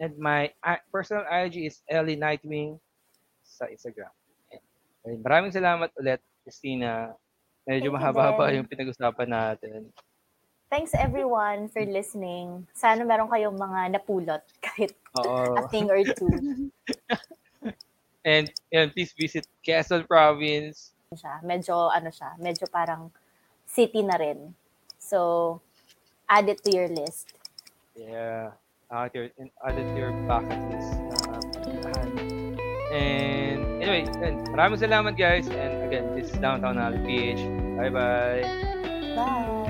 Speaker 2: and my personal IG is Ellie Nightwing sa Instagram. And maraming salamat ulit, Christina. Medyo mahaba-haba
Speaker 3: din.
Speaker 2: yung pinag-usapan natin.
Speaker 3: Thanks everyone for listening. Sana meron kayong mga napulot kahit
Speaker 2: Oo.
Speaker 3: a thing or two.
Speaker 2: And, and please visit Quezon Province.
Speaker 3: Siya. Medyo ano siya, medyo parang city na rin. So, add it to your list.
Speaker 2: Yeah. Add your, and add it to your bucket list. and anyway, and maraming salamat guys. And again, this is Downtown Alley PH. Bye-bye.
Speaker 3: Bye!